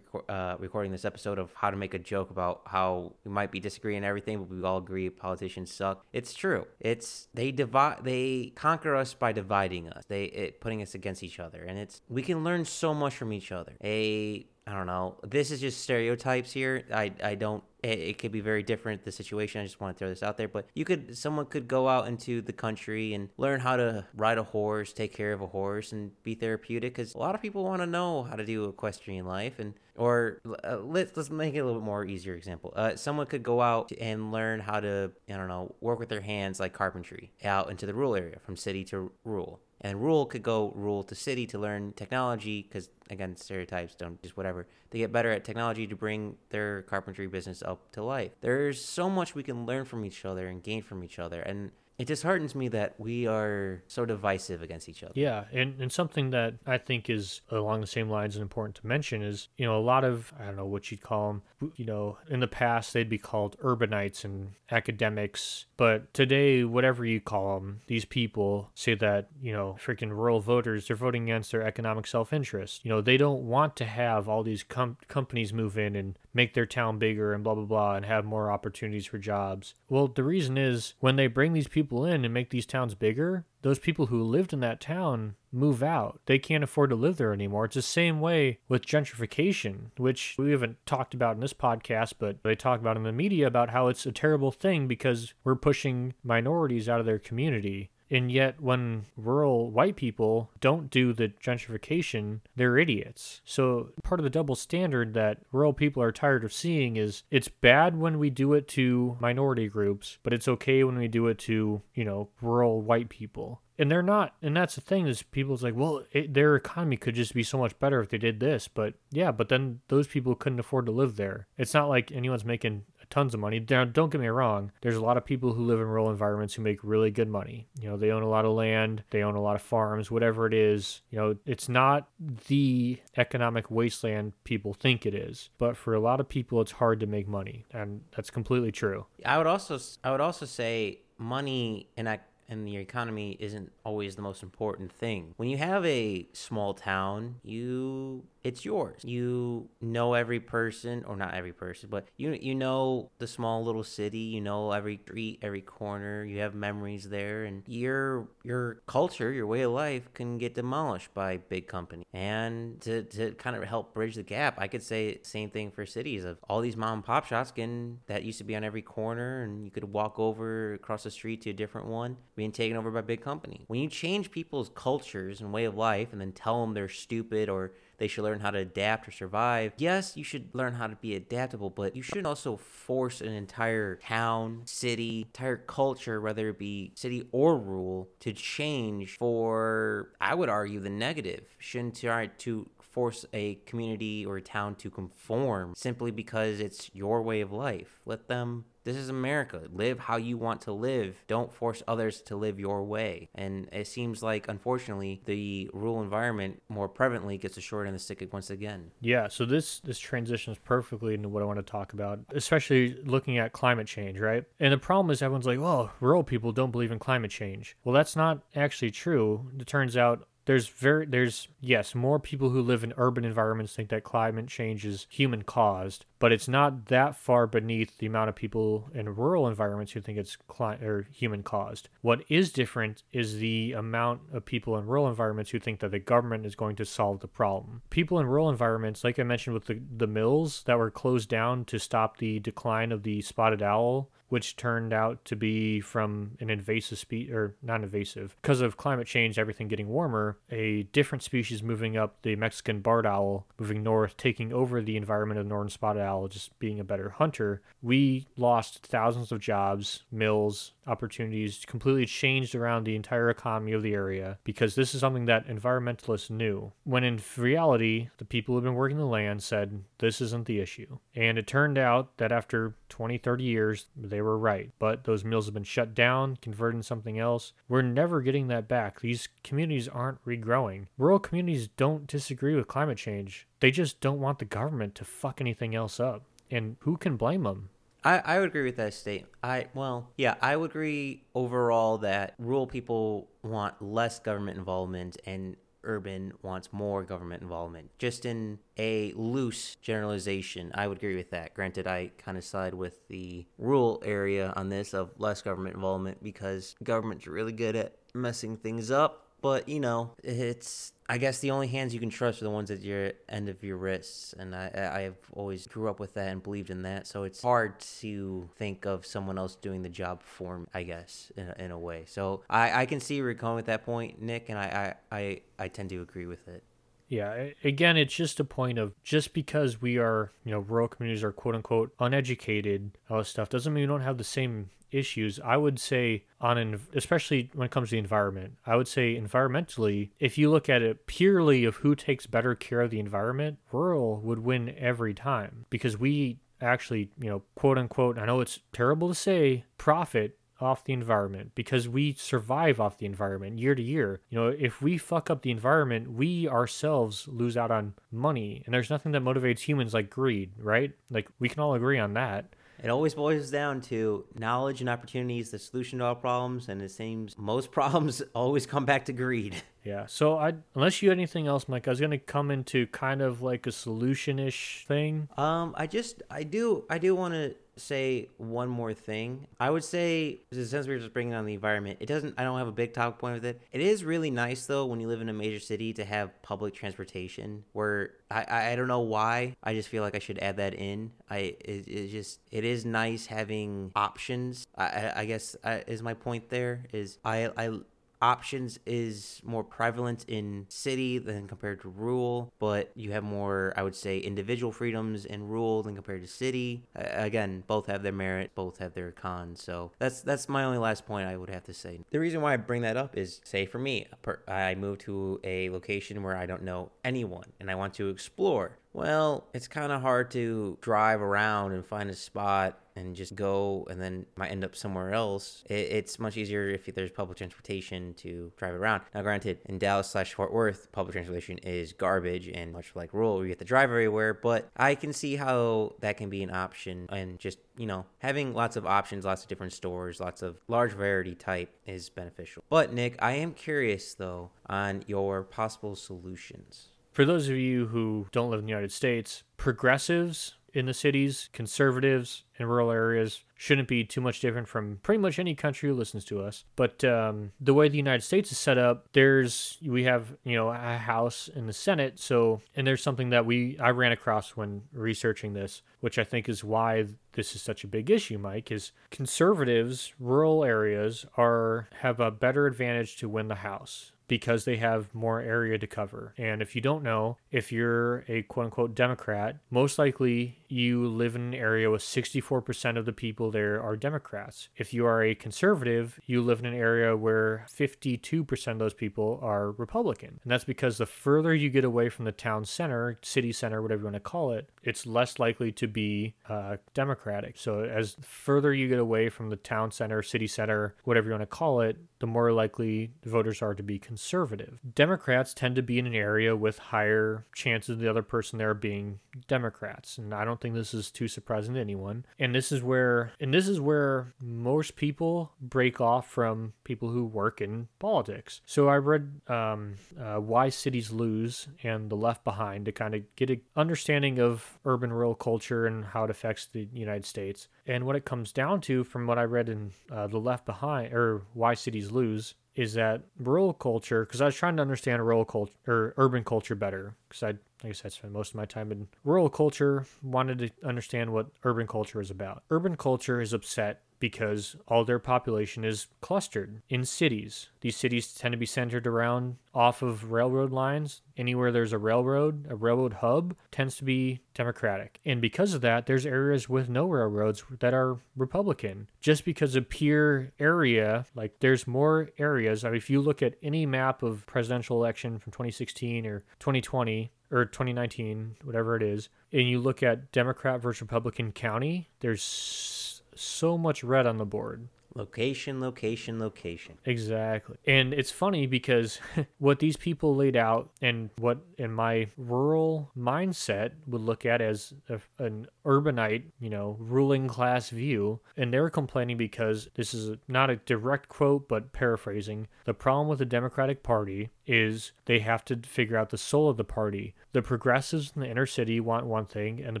uh, recording this episode of how to make a joke about how we might be disagreeing everything, but we all agree politicians suck. It's true. It's they divide they conquer us by dividing us. They it, putting us against each other other and it's we can learn so much from each other. A i don't know this is just stereotypes here. I i don't it, it could be very different the situation i just want to throw this out there but you could someone could go out into the country and learn how to ride a horse take care of a horse and be therapeutic because a lot of people want to know how to do equestrian life and or uh, let's let's make it a little bit more easier example. Uh, someone could go out and learn how to i don't know work with their hands like carpentry out into the rural area from city to rural and rural could go rural to city to learn technology because again stereotypes don't just whatever. They get better at technology to bring their carpentry business up to life. There's so much we can learn from each other and gain from each other. And it disheartens me that we are so divisive against each other. Yeah, and, and something that I think is along the same lines and important to mention is, you know, a lot of, I don't know what you'd call them, you know, in the past they'd be called urbanites and academics, but today, whatever you call them, these people say that, you know, freaking rural voters, they're voting against their economic self interest. You know, they don't want to have all these com- companies move in and make their town bigger and blah, blah, blah, and have more opportunities for jobs. Well, the reason is when they bring these people in and make these towns bigger, those people who lived in that town move out. They can't afford to live there anymore. It's the same way with gentrification, which we haven't talked about in this podcast, but they talk about in the media about how it's a terrible thing because we're pushing minorities out of their community. And yet, when rural white people don't do the gentrification, they're idiots. So, part of the double standard that rural people are tired of seeing is it's bad when we do it to minority groups, but it's okay when we do it to, you know, rural white people and they're not and that's the thing is people's like well it, their economy could just be so much better if they did this but yeah but then those people couldn't afford to live there it's not like anyone's making tons of money. Now don't get me wrong there's a lot of people who live in rural environments who make really good money. You know they own a lot of land they own a lot of farms whatever it is. You know it's not the economic wasteland people think it is but for a lot of people it's hard to make money and that's completely true. I would also i would also say money and and the economy isn't always the most important thing. When you have a small town, you it's yours. You know every person, or not every person, but you you know the small little city. You know every street, every corner. You have memories there, and your your culture, your way of life, can get demolished by big company. And to to kind of help bridge the gap, I could say same thing for cities of all these mom and pop shops getting that used to be on every corner, and you could walk over across the street to a different one, being taken over by big company. When you change people's cultures and way of life, and then tell them they're stupid or they should learn how to adapt or survive. Yes, you should learn how to be adaptable, but you shouldn't also force an entire town, city, entire culture, whether it be city or rural, to change for, I would argue, the negative. Shouldn't try to force a community or a town to conform simply because it's your way of life. Let them this is America. Live how you want to live. Don't force others to live your way. And it seems like, unfortunately, the rural environment more prevalently gets a short end of the stick once again. Yeah, so this this transitions perfectly into what I want to talk about, especially looking at climate change, right? And the problem is everyone's like, "Oh, rural people don't believe in climate change." Well, that's not actually true. It turns out there's very there's yes more people who live in urban environments think that climate change is human caused but it's not that far beneath the amount of people in rural environments who think it's cli- or human caused. What is different is the amount of people in rural environments who think that the government is going to solve the problem. People in rural environments like i mentioned with the, the mills that were closed down to stop the decline of the spotted owl which turned out to be from an invasive species, or not invasive, because of climate change, everything getting warmer, a different species moving up, the Mexican barred owl, moving north, taking over the environment of the northern spotted owl, just being a better hunter. We lost thousands of jobs, mills, opportunities, completely changed around the entire economy of the area because this is something that environmentalists knew. When in reality, the people who've been working the land said this isn't the issue. And it turned out that after 20, 30 years, they were right. But those mills have been shut down, converted into something else. We're never getting that back. These communities aren't regrowing. Rural communities don't disagree with climate change, they just don't want the government to fuck anything else up. And who can blame them? I, I would agree with that statement. I well, yeah, I would agree overall that rural people want less government involvement and urban wants more government involvement. Just in a loose generalization, I would agree with that. Granted, I kind of side with the rural area on this of less government involvement because government's really good at messing things up. But you know, it's I guess the only hands you can trust are the ones at your end of your wrists, and I I've always grew up with that and believed in that. So it's hard to think of someone else doing the job for me. I guess in a, in a way. So I I can see where you're going with that point, Nick, and I I I, I tend to agree with it. Yeah, again, it's just a point of just because we are, you know, rural communities are quote unquote uneducated, all this stuff doesn't mean we don't have the same issues. I would say on especially when it comes to the environment, I would say environmentally, if you look at it purely of who takes better care of the environment, rural would win every time because we actually, you know, quote unquote, I know it's terrible to say, profit off the environment because we survive off the environment year to year. You know, if we fuck up the environment, we ourselves lose out on money. And there's nothing that motivates humans like greed, right? Like we can all agree on that. It always boils down to knowledge and opportunities, the solution to all problems, and it seems most problems always come back to greed. Yeah. So I, unless you had anything else, Mike, I was gonna come into kind of like a solution-ish thing. Um, I just, I do, I do want to say one more thing. I would say, since we are just bringing on the environment, it doesn't. I don't have a big talk point with it. It is really nice though when you live in a major city to have public transportation. Where I, I don't know why. I just feel like I should add that in. I it, it just it is nice having options. I I guess I, is my point there is I I options is more prevalent in city than compared to rural, but you have more, I would say, individual freedoms in rural than compared to city. Uh, again, both have their merit, both have their cons. So that's that's my only last point I would have to say. The reason why I bring that up is, say, for me, I move to a location where I don't know anyone and I want to explore. Well, it's kind of hard to drive around and find a spot and just go and then might end up somewhere else. It, it's much easier if there's public transportation to drive around. Now, granted, in Dallas slash Fort Worth, public transportation is garbage and much like rural, you get to drive everywhere, but I can see how that can be an option and just, you know, having lots of options, lots of different stores, lots of large variety type is beneficial. But, Nick, I am curious though on your possible solutions. For those of you who don't live in the United States, progressives in the cities, conservatives in rural areas shouldn't be too much different from pretty much any country who listens to us. But um, the way the United States is set up, there's we have you know a House and the Senate. So and there's something that we I ran across when researching this, which I think is why this is such a big issue. Mike is conservatives, rural areas are have a better advantage to win the House because they have more area to cover. And if you don't know, if you're a quote unquote Democrat, most likely you live in an area with 64% of the people there are Democrats. If you are a conservative, you live in an area where 52% of those people are Republican. And that's because the further you get away from the town center, city center, whatever you want to call it, it's less likely to be uh, democratic. So as further you get away from the town center, city center, whatever you want to call it, the more likely voters are to be conservative. Democrats tend to be in an area with higher chances of the other person there being Democrats, and I don't think this is too surprising to anyone. And this is where, and this is where most people break off from people who work in politics. So I read um, uh, Why Cities Lose and The Left Behind to kind of get an understanding of urban rural culture and how it affects the United States. And what it comes down to, from what I read in uh, The Left Behind or Why Cities Lose, is that rural culture, because I was trying to understand rural culture or urban culture better, because I, like I said, spent most of my time in rural culture, wanted to understand what urban culture is about. Urban culture is upset because all their population is clustered in cities. These cities tend to be centered around off of railroad lines. Anywhere there's a railroad, a railroad hub tends to be Democratic. And because of that, there's areas with no railroads that are Republican. Just because of pure area, like there's more areas. I mean, if you look at any map of presidential election from 2016 or 2020, or 2019, whatever it is, and you look at Democrat versus Republican county, there's so much red on the board. Location, location, location. Exactly. And it's funny because what these people laid out and what in my rural mindset would look at as a, an urbanite, you know, ruling class view. And they're complaining because this is not a direct quote, but paraphrasing. The problem with the Democratic Party is they have to figure out the soul of the party. The progressives in the inner city want one thing, and the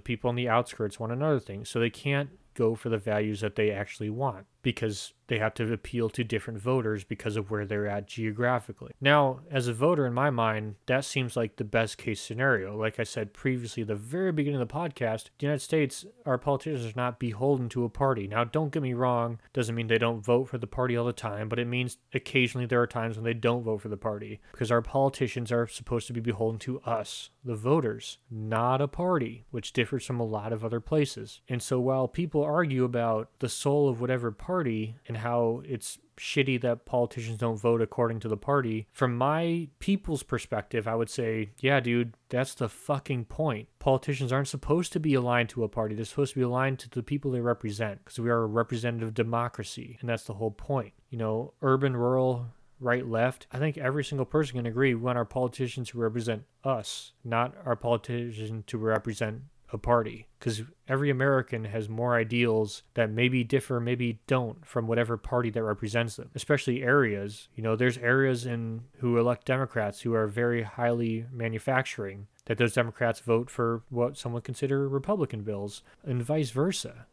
people on the outskirts want another thing. So they can't go for the values that they actually want because they have to appeal to different voters because of where they're at geographically. Now, as a voter, in my mind, that seems like the best case scenario. Like I said previously, the very beginning of the podcast, the United States, our politicians are not beholden to a party. Now, don't get me wrong, doesn't mean they don't vote for the party all the time, but it means occasionally there are times when they don't vote for the party because our politicians are supposed to be beholden to us, the voters, not a party, which differs from a lot of other places. And so while people argue about the soul of whatever party and how it's shitty that politicians don't vote according to the party. From my people's perspective, I would say, yeah, dude, that's the fucking point. Politicians aren't supposed to be aligned to a party. They're supposed to be aligned to the people they represent because we are a representative democracy. And that's the whole point. You know, urban, rural, right, left. I think every single person can agree we want our politicians to represent us, not our politicians to represent a party because every American has more ideals that maybe differ, maybe don't from whatever party that represents them, especially areas. You know, there's areas in who elect Democrats who are very highly manufacturing that those Democrats vote for what some would consider Republican bills and vice versa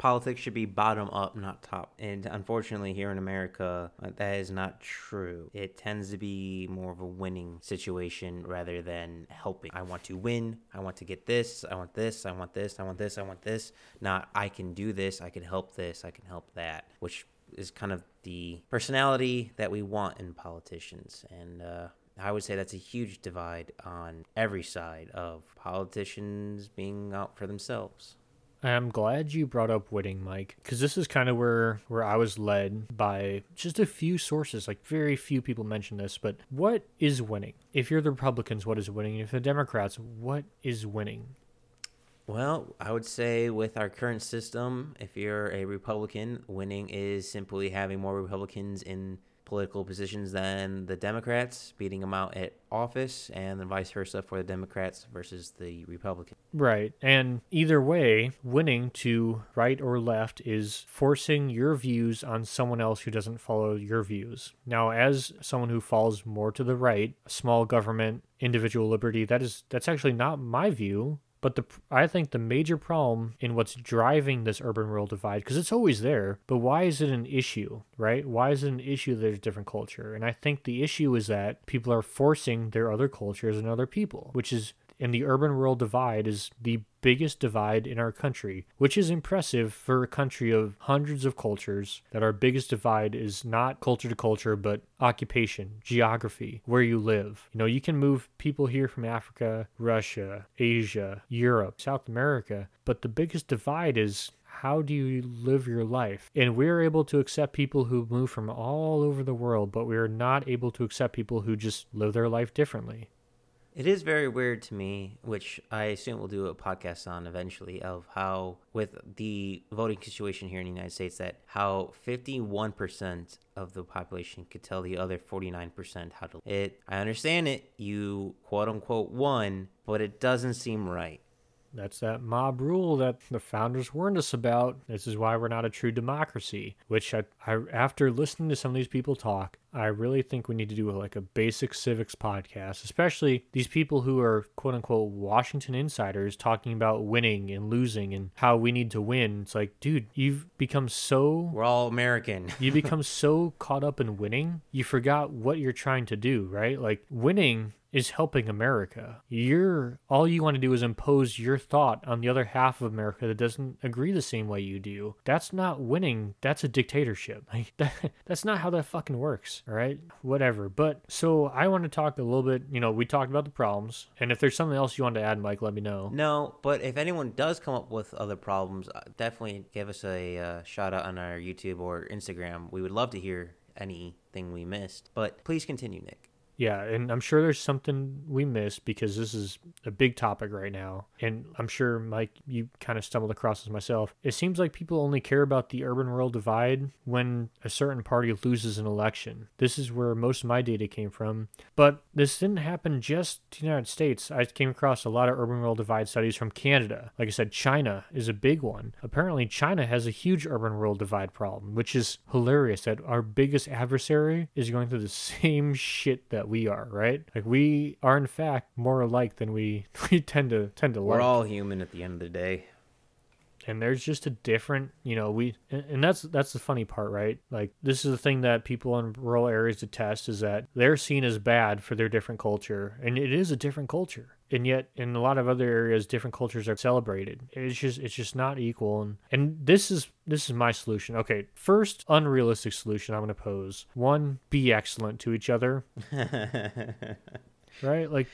politics should be bottom up, not top. And unfortunately, here in America, uh, that is not true. It tends to be more of a winning situation rather than helping. I want to win. I want to get this. I want this. I want this. I want this. I want this. Not, I can do this. I can help this. I can help that, which is kind of the personality that we want in politicians. And, uh, I would say that's a huge divide on every side of politicians being out for themselves. I'm glad you brought up winning, Mike, because this is kind of where where I was led by just a few sources. Like very few people mention this, but what is winning? If you're the Republicans, what is winning? If the Democrats, what is winning? Well, I would say with our current system, if you're a Republican, winning is simply having more Republicans in political positions than the Democrats, beating them out at office, and then vice versa for the Democrats versus the Republicans. Right. And either way, winning to right or left is forcing your views on someone else who doesn't follow your views. Now, as someone who falls more to the right, small government, individual liberty, that is that's actually not my view. But the I think the major problem in what's driving this urban rural divide, because it's always there, but why is it an issue, right? Why is it an issue that there's different culture? And I think the issue is that people are forcing their other cultures and other people, which is and the urban rural divide is the biggest divide in our country, which is impressive for a country of hundreds of cultures. That our biggest divide is not culture to culture, but occupation, geography, where you live. You know, you can move people here from Africa, Russia, Asia, Europe, South America, but the biggest divide is how do you live your life? And we're able to accept people who move from all over the world, but we are not able to accept people who just live their life differently. It is very weird to me, which I assume we'll do a podcast on eventually, of how, with the voting situation here in the United States, that how 51% of the population could tell the other 49% how to. It, I understand it, you quote unquote won, but it doesn't seem right. That's that mob rule that the founders warned us about. This is why we're not a true democracy. Which I, I after listening to some of these people talk, I really think we need to do like a basic civics podcast, especially these people who are quote unquote Washington insiders talking about winning and losing and how we need to win. It's like, dude, you've become so We're all American. you become so caught up in winning, you forgot what you're trying to do, right? Like winning is helping America. You're all you want to do is impose your thought on the other half of America that doesn't agree the same way you do. That's not winning. That's a dictatorship. Like that, that's not how that fucking works. All right, whatever. But so I want to talk a little bit. You know, we talked about the problems, and if there's something else you want to add, Mike, let me know. No, but if anyone does come up with other problems, uh, definitely give us a uh, shout out on our YouTube or Instagram. We would love to hear anything we missed. But please continue, Nick. Yeah, and I'm sure there's something we missed because this is a big topic right now. And I'm sure, Mike, you kind of stumbled across this myself. It seems like people only care about the urban rural divide when a certain party loses an election. This is where most of my data came from. But this didn't happen just to the United States. I came across a lot of urban rural divide studies from Canada. Like I said, China is a big one. Apparently, China has a huge urban rural divide problem, which is hilarious that our biggest adversary is going through the same shit that we are, right? Like we are in fact more alike than we we tend to tend to like. We're like. all human at the end of the day. and there's just a different, you know, we and and that's that's the funny part, right? Like this is the thing that people in rural areas detest is that they're seen as bad for their different culture, and it is a different culture. And yet, in a lot of other areas, different cultures are celebrated. It's just it's just not equal. And and this is this is my solution. Okay, first unrealistic solution I'm going to pose: one, be excellent to each other. right? Like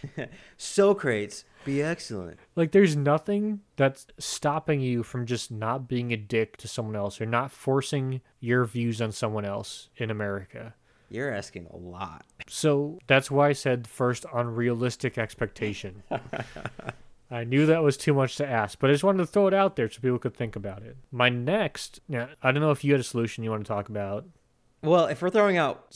Socrates, be excellent. like there's nothing that's stopping you from just not being a dick to someone else or not forcing your views on someone else in America. You're asking a lot. So that's why I said first unrealistic expectation. I knew that was too much to ask, but I just wanted to throw it out there so people could think about it. My next, yeah, I don't know if you had a solution you want to talk about. Well, if we're throwing out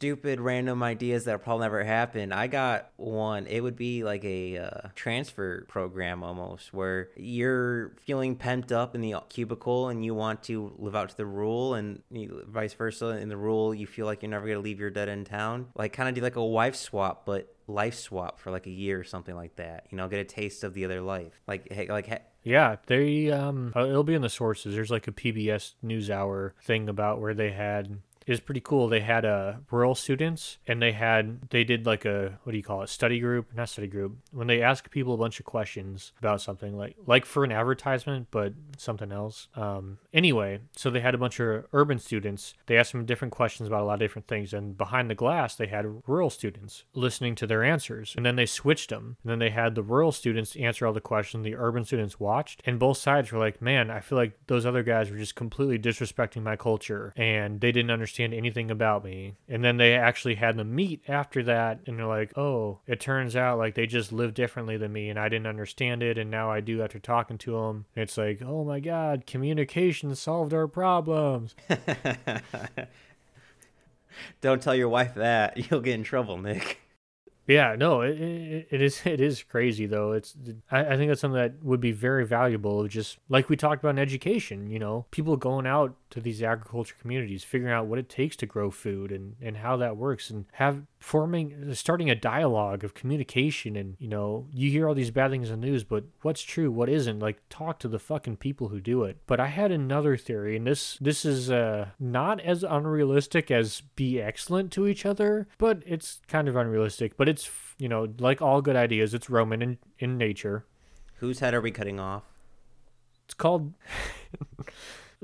stupid random ideas that probably never happen, I got one. It would be like a uh, transfer program almost, where you're feeling pent up in the cubicle and you want to live out to the rule, and you, vice versa. In the rule, you feel like you're never gonna leave your dead end town. Like kind of do like a wife swap, but life swap for like a year or something like that. You know, get a taste of the other life. Like hey, like. Hey, Yeah, they um uh, it'll be in the sources. There's like a PBS NewsHour thing about where they had it was pretty cool. They had uh rural students and they had they did like a what do you call it study group not study group when they ask people a bunch of questions about something like like for an advertisement but something else. Um anyway, so they had a bunch of urban students. They asked them different questions about a lot of different things and behind the glass they had rural students listening to their answers and then they switched them and then they had the rural students answer all the questions the urban students watched and both sides were like man i feel like those other guys were just completely disrespecting my culture and they didn't understand anything about me and then they actually had them meet after that and they're like oh it turns out like they just live differently than me and i didn't understand it and now i do after talking to them and it's like oh my god communication solved our problems don't tell your wife that. You'll get in trouble, Nick. Yeah, no, it, it, it is it is crazy though. It's I, I think that's something that would be very valuable. Of just like we talked about in education, you know, people going out to these agriculture communities, figuring out what it takes to grow food and and how that works, and have forming starting a dialogue of communication. And you know, you hear all these bad things in the news, but what's true, what isn't? Like talk to the fucking people who do it. But I had another theory, and this this is uh not as unrealistic as be excellent to each other, but it's kind of unrealistic. But it's you know like all good ideas, it's Roman in in nature. Whose head are we cutting off? It's called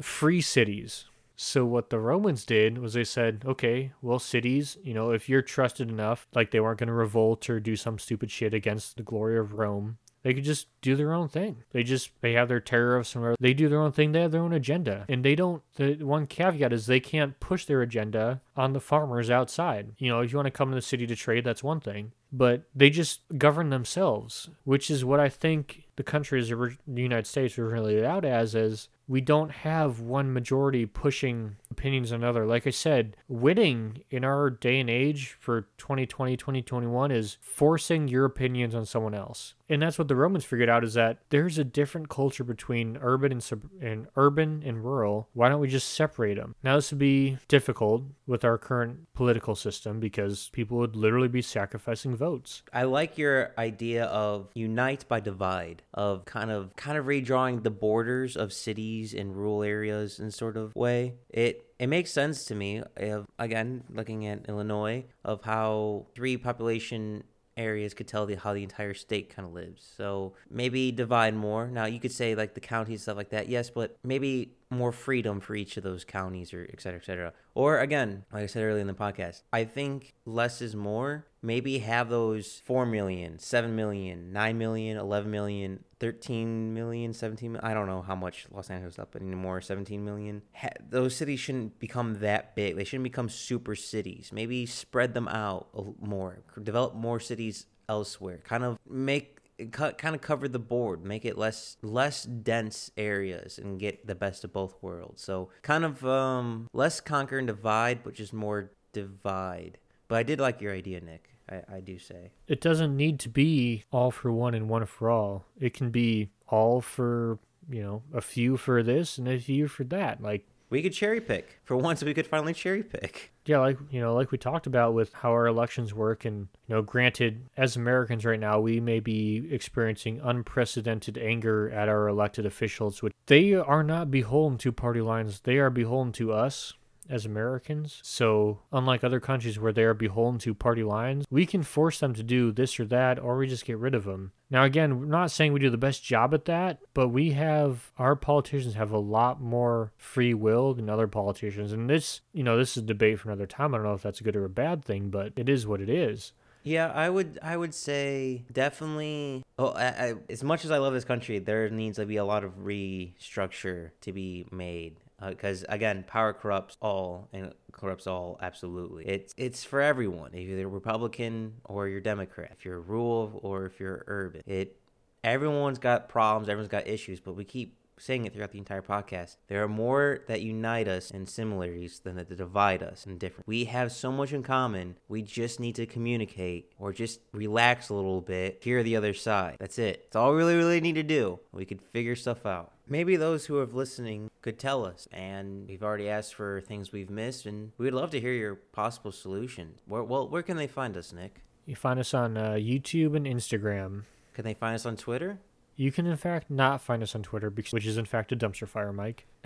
free cities. So what the Romans did was they said, okay, well cities, you know, if you're trusted enough, like they weren't going to revolt or do some stupid shit against the glory of Rome, They could just do their own thing. They just they have their tariffs and they do their own thing. They have their own agenda, and they don't. The one caveat is they can't push their agenda on the farmers outside. You know, if you want to come to the city to trade, that's one thing, but they just govern themselves, which is what I think the countries, the United States, were really out as is we don't have one majority pushing opinions on another. Like I said, winning in our day and age for 2020, 2021 is forcing your opinions on someone else. And that's what the Romans figured out is that there's a different culture between urban and, sub- and urban and rural. Why don't we just separate them? Now this would be difficult with our current political system because people would literally be sacrificing votes. I like your idea of unite by divide, of kind of kind of redrawing the borders of cities and rural areas in sort of way. It it makes sense to me of again looking at Illinois of how three population areas could tell the, how the entire state kind of lives. So maybe divide more. Now you could say like the counties stuff like that, yes, but maybe more freedom for each of those counties or et cetera, et cetera. Or again, like I said earlier in the podcast, I think less is more. Maybe have those 4 million, 7 million, 9 million, 11 million, 13 million, 17 million. I don't know how much Los Angeles up anymore, 17 million. Ha- those cities shouldn't become that big. They shouldn't become super cities. Maybe spread them out more, develop more cities elsewhere. Kind of make kind of cover the board make it less less dense areas and get the best of both worlds. So kind of um less conquer and divide but just more divide. But i did like your idea nick I, I do say. It doesn't need to be all for one and one for all. It can be all for you know a few for this and a few for that. Like we could cherry pick. For once, we could finally cherry pick. Yeah, like you know, like we talked about with how our elections work, and you know, granted, as Americans right now, we may be experiencing unprecedented anger at our elected officials, which they are not beholden to party lines; they are beholden to us as Americans. So, unlike other countries where they are beholden to party lines, we can force them to do this or that, or we just get rid of them. Now, again, we're not saying we do the best job at that, but we have, our politicians have a lot more free will than other politicians. And this, you know, this is a debate for another time. I don't know if that's a good or a bad thing, but it is what it is. Yeah, I would I would say definitely. Oh, I, I, as much as I love this country, there needs to be a lot of restructure to be made because uh, again, power corrupts all and corrupts all absolutely. It's it's for everyone. If you're Republican or you're Democrat, if you're rural or if you're urban, it everyone's got problems, everyone's got issues, but we keep saying it throughout the entire podcast. There are more that unite us in similarities than that divide us in different. We have so much in common. We just need to communicate or just relax a little bit, hear the other side. That's it. That's all we really, really need to do. We could figure stuff out. Maybe those who are listening could tell us, and we've already asked for things we've missed, and we'd love to hear your possible solutions. Where, well, where can they find us, Nick? You find us on uh, YouTube and Instagram. Can they find us on Twitter? You can, in fact, not find us on Twitter, because, which is, in fact, a dumpster fire, Mike.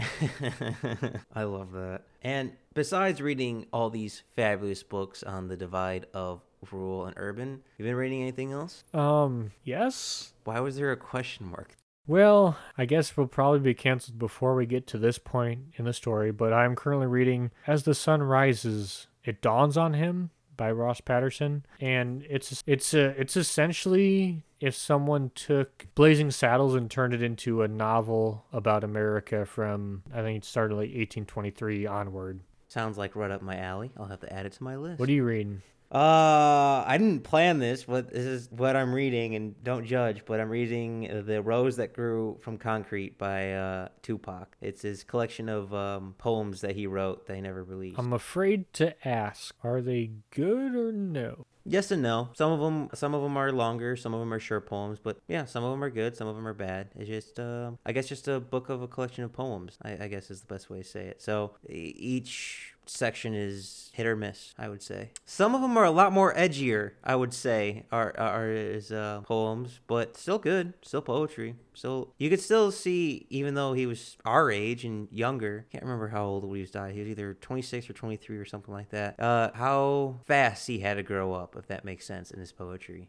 I love that. And besides reading all these fabulous books on the divide of rural and urban, you been reading anything else? Um, yes. Why was there a question mark? Well, I guess we'll probably be canceled before we get to this point in the story, but I'm currently reading As the Sun Rises, It Dawns on Him by Ross Patterson, and it's it's a, it's essentially if someone took Blazing Saddles and turned it into a novel about America from I think it started like 1823 onward. Sounds like right up my alley. I'll have to add it to my list. What are you reading? Uh, I didn't plan this, but this is what I'm reading, and don't judge. But I'm reading "The Rose That Grew from Concrete" by uh, Tupac. It's his collection of um, poems that he wrote that he never released. I'm afraid to ask, are they good or no? Yes and no. Some of them, some of them are longer. Some of them are short poems. But yeah, some of them are good. Some of them are bad. It's just, uh, I guess, just a book of a collection of poems. I, I guess is the best way to say it. So each section is hit or miss, I would say. Some of them are a lot more edgier, I would say, are are his uh, poems, but still good, still poetry. So you could still see, even though he was our age and younger, can't remember how old he was died. He was either 26 or 23 or something like that. Uh, how fast he had to grow up, if that makes sense, in his poetry.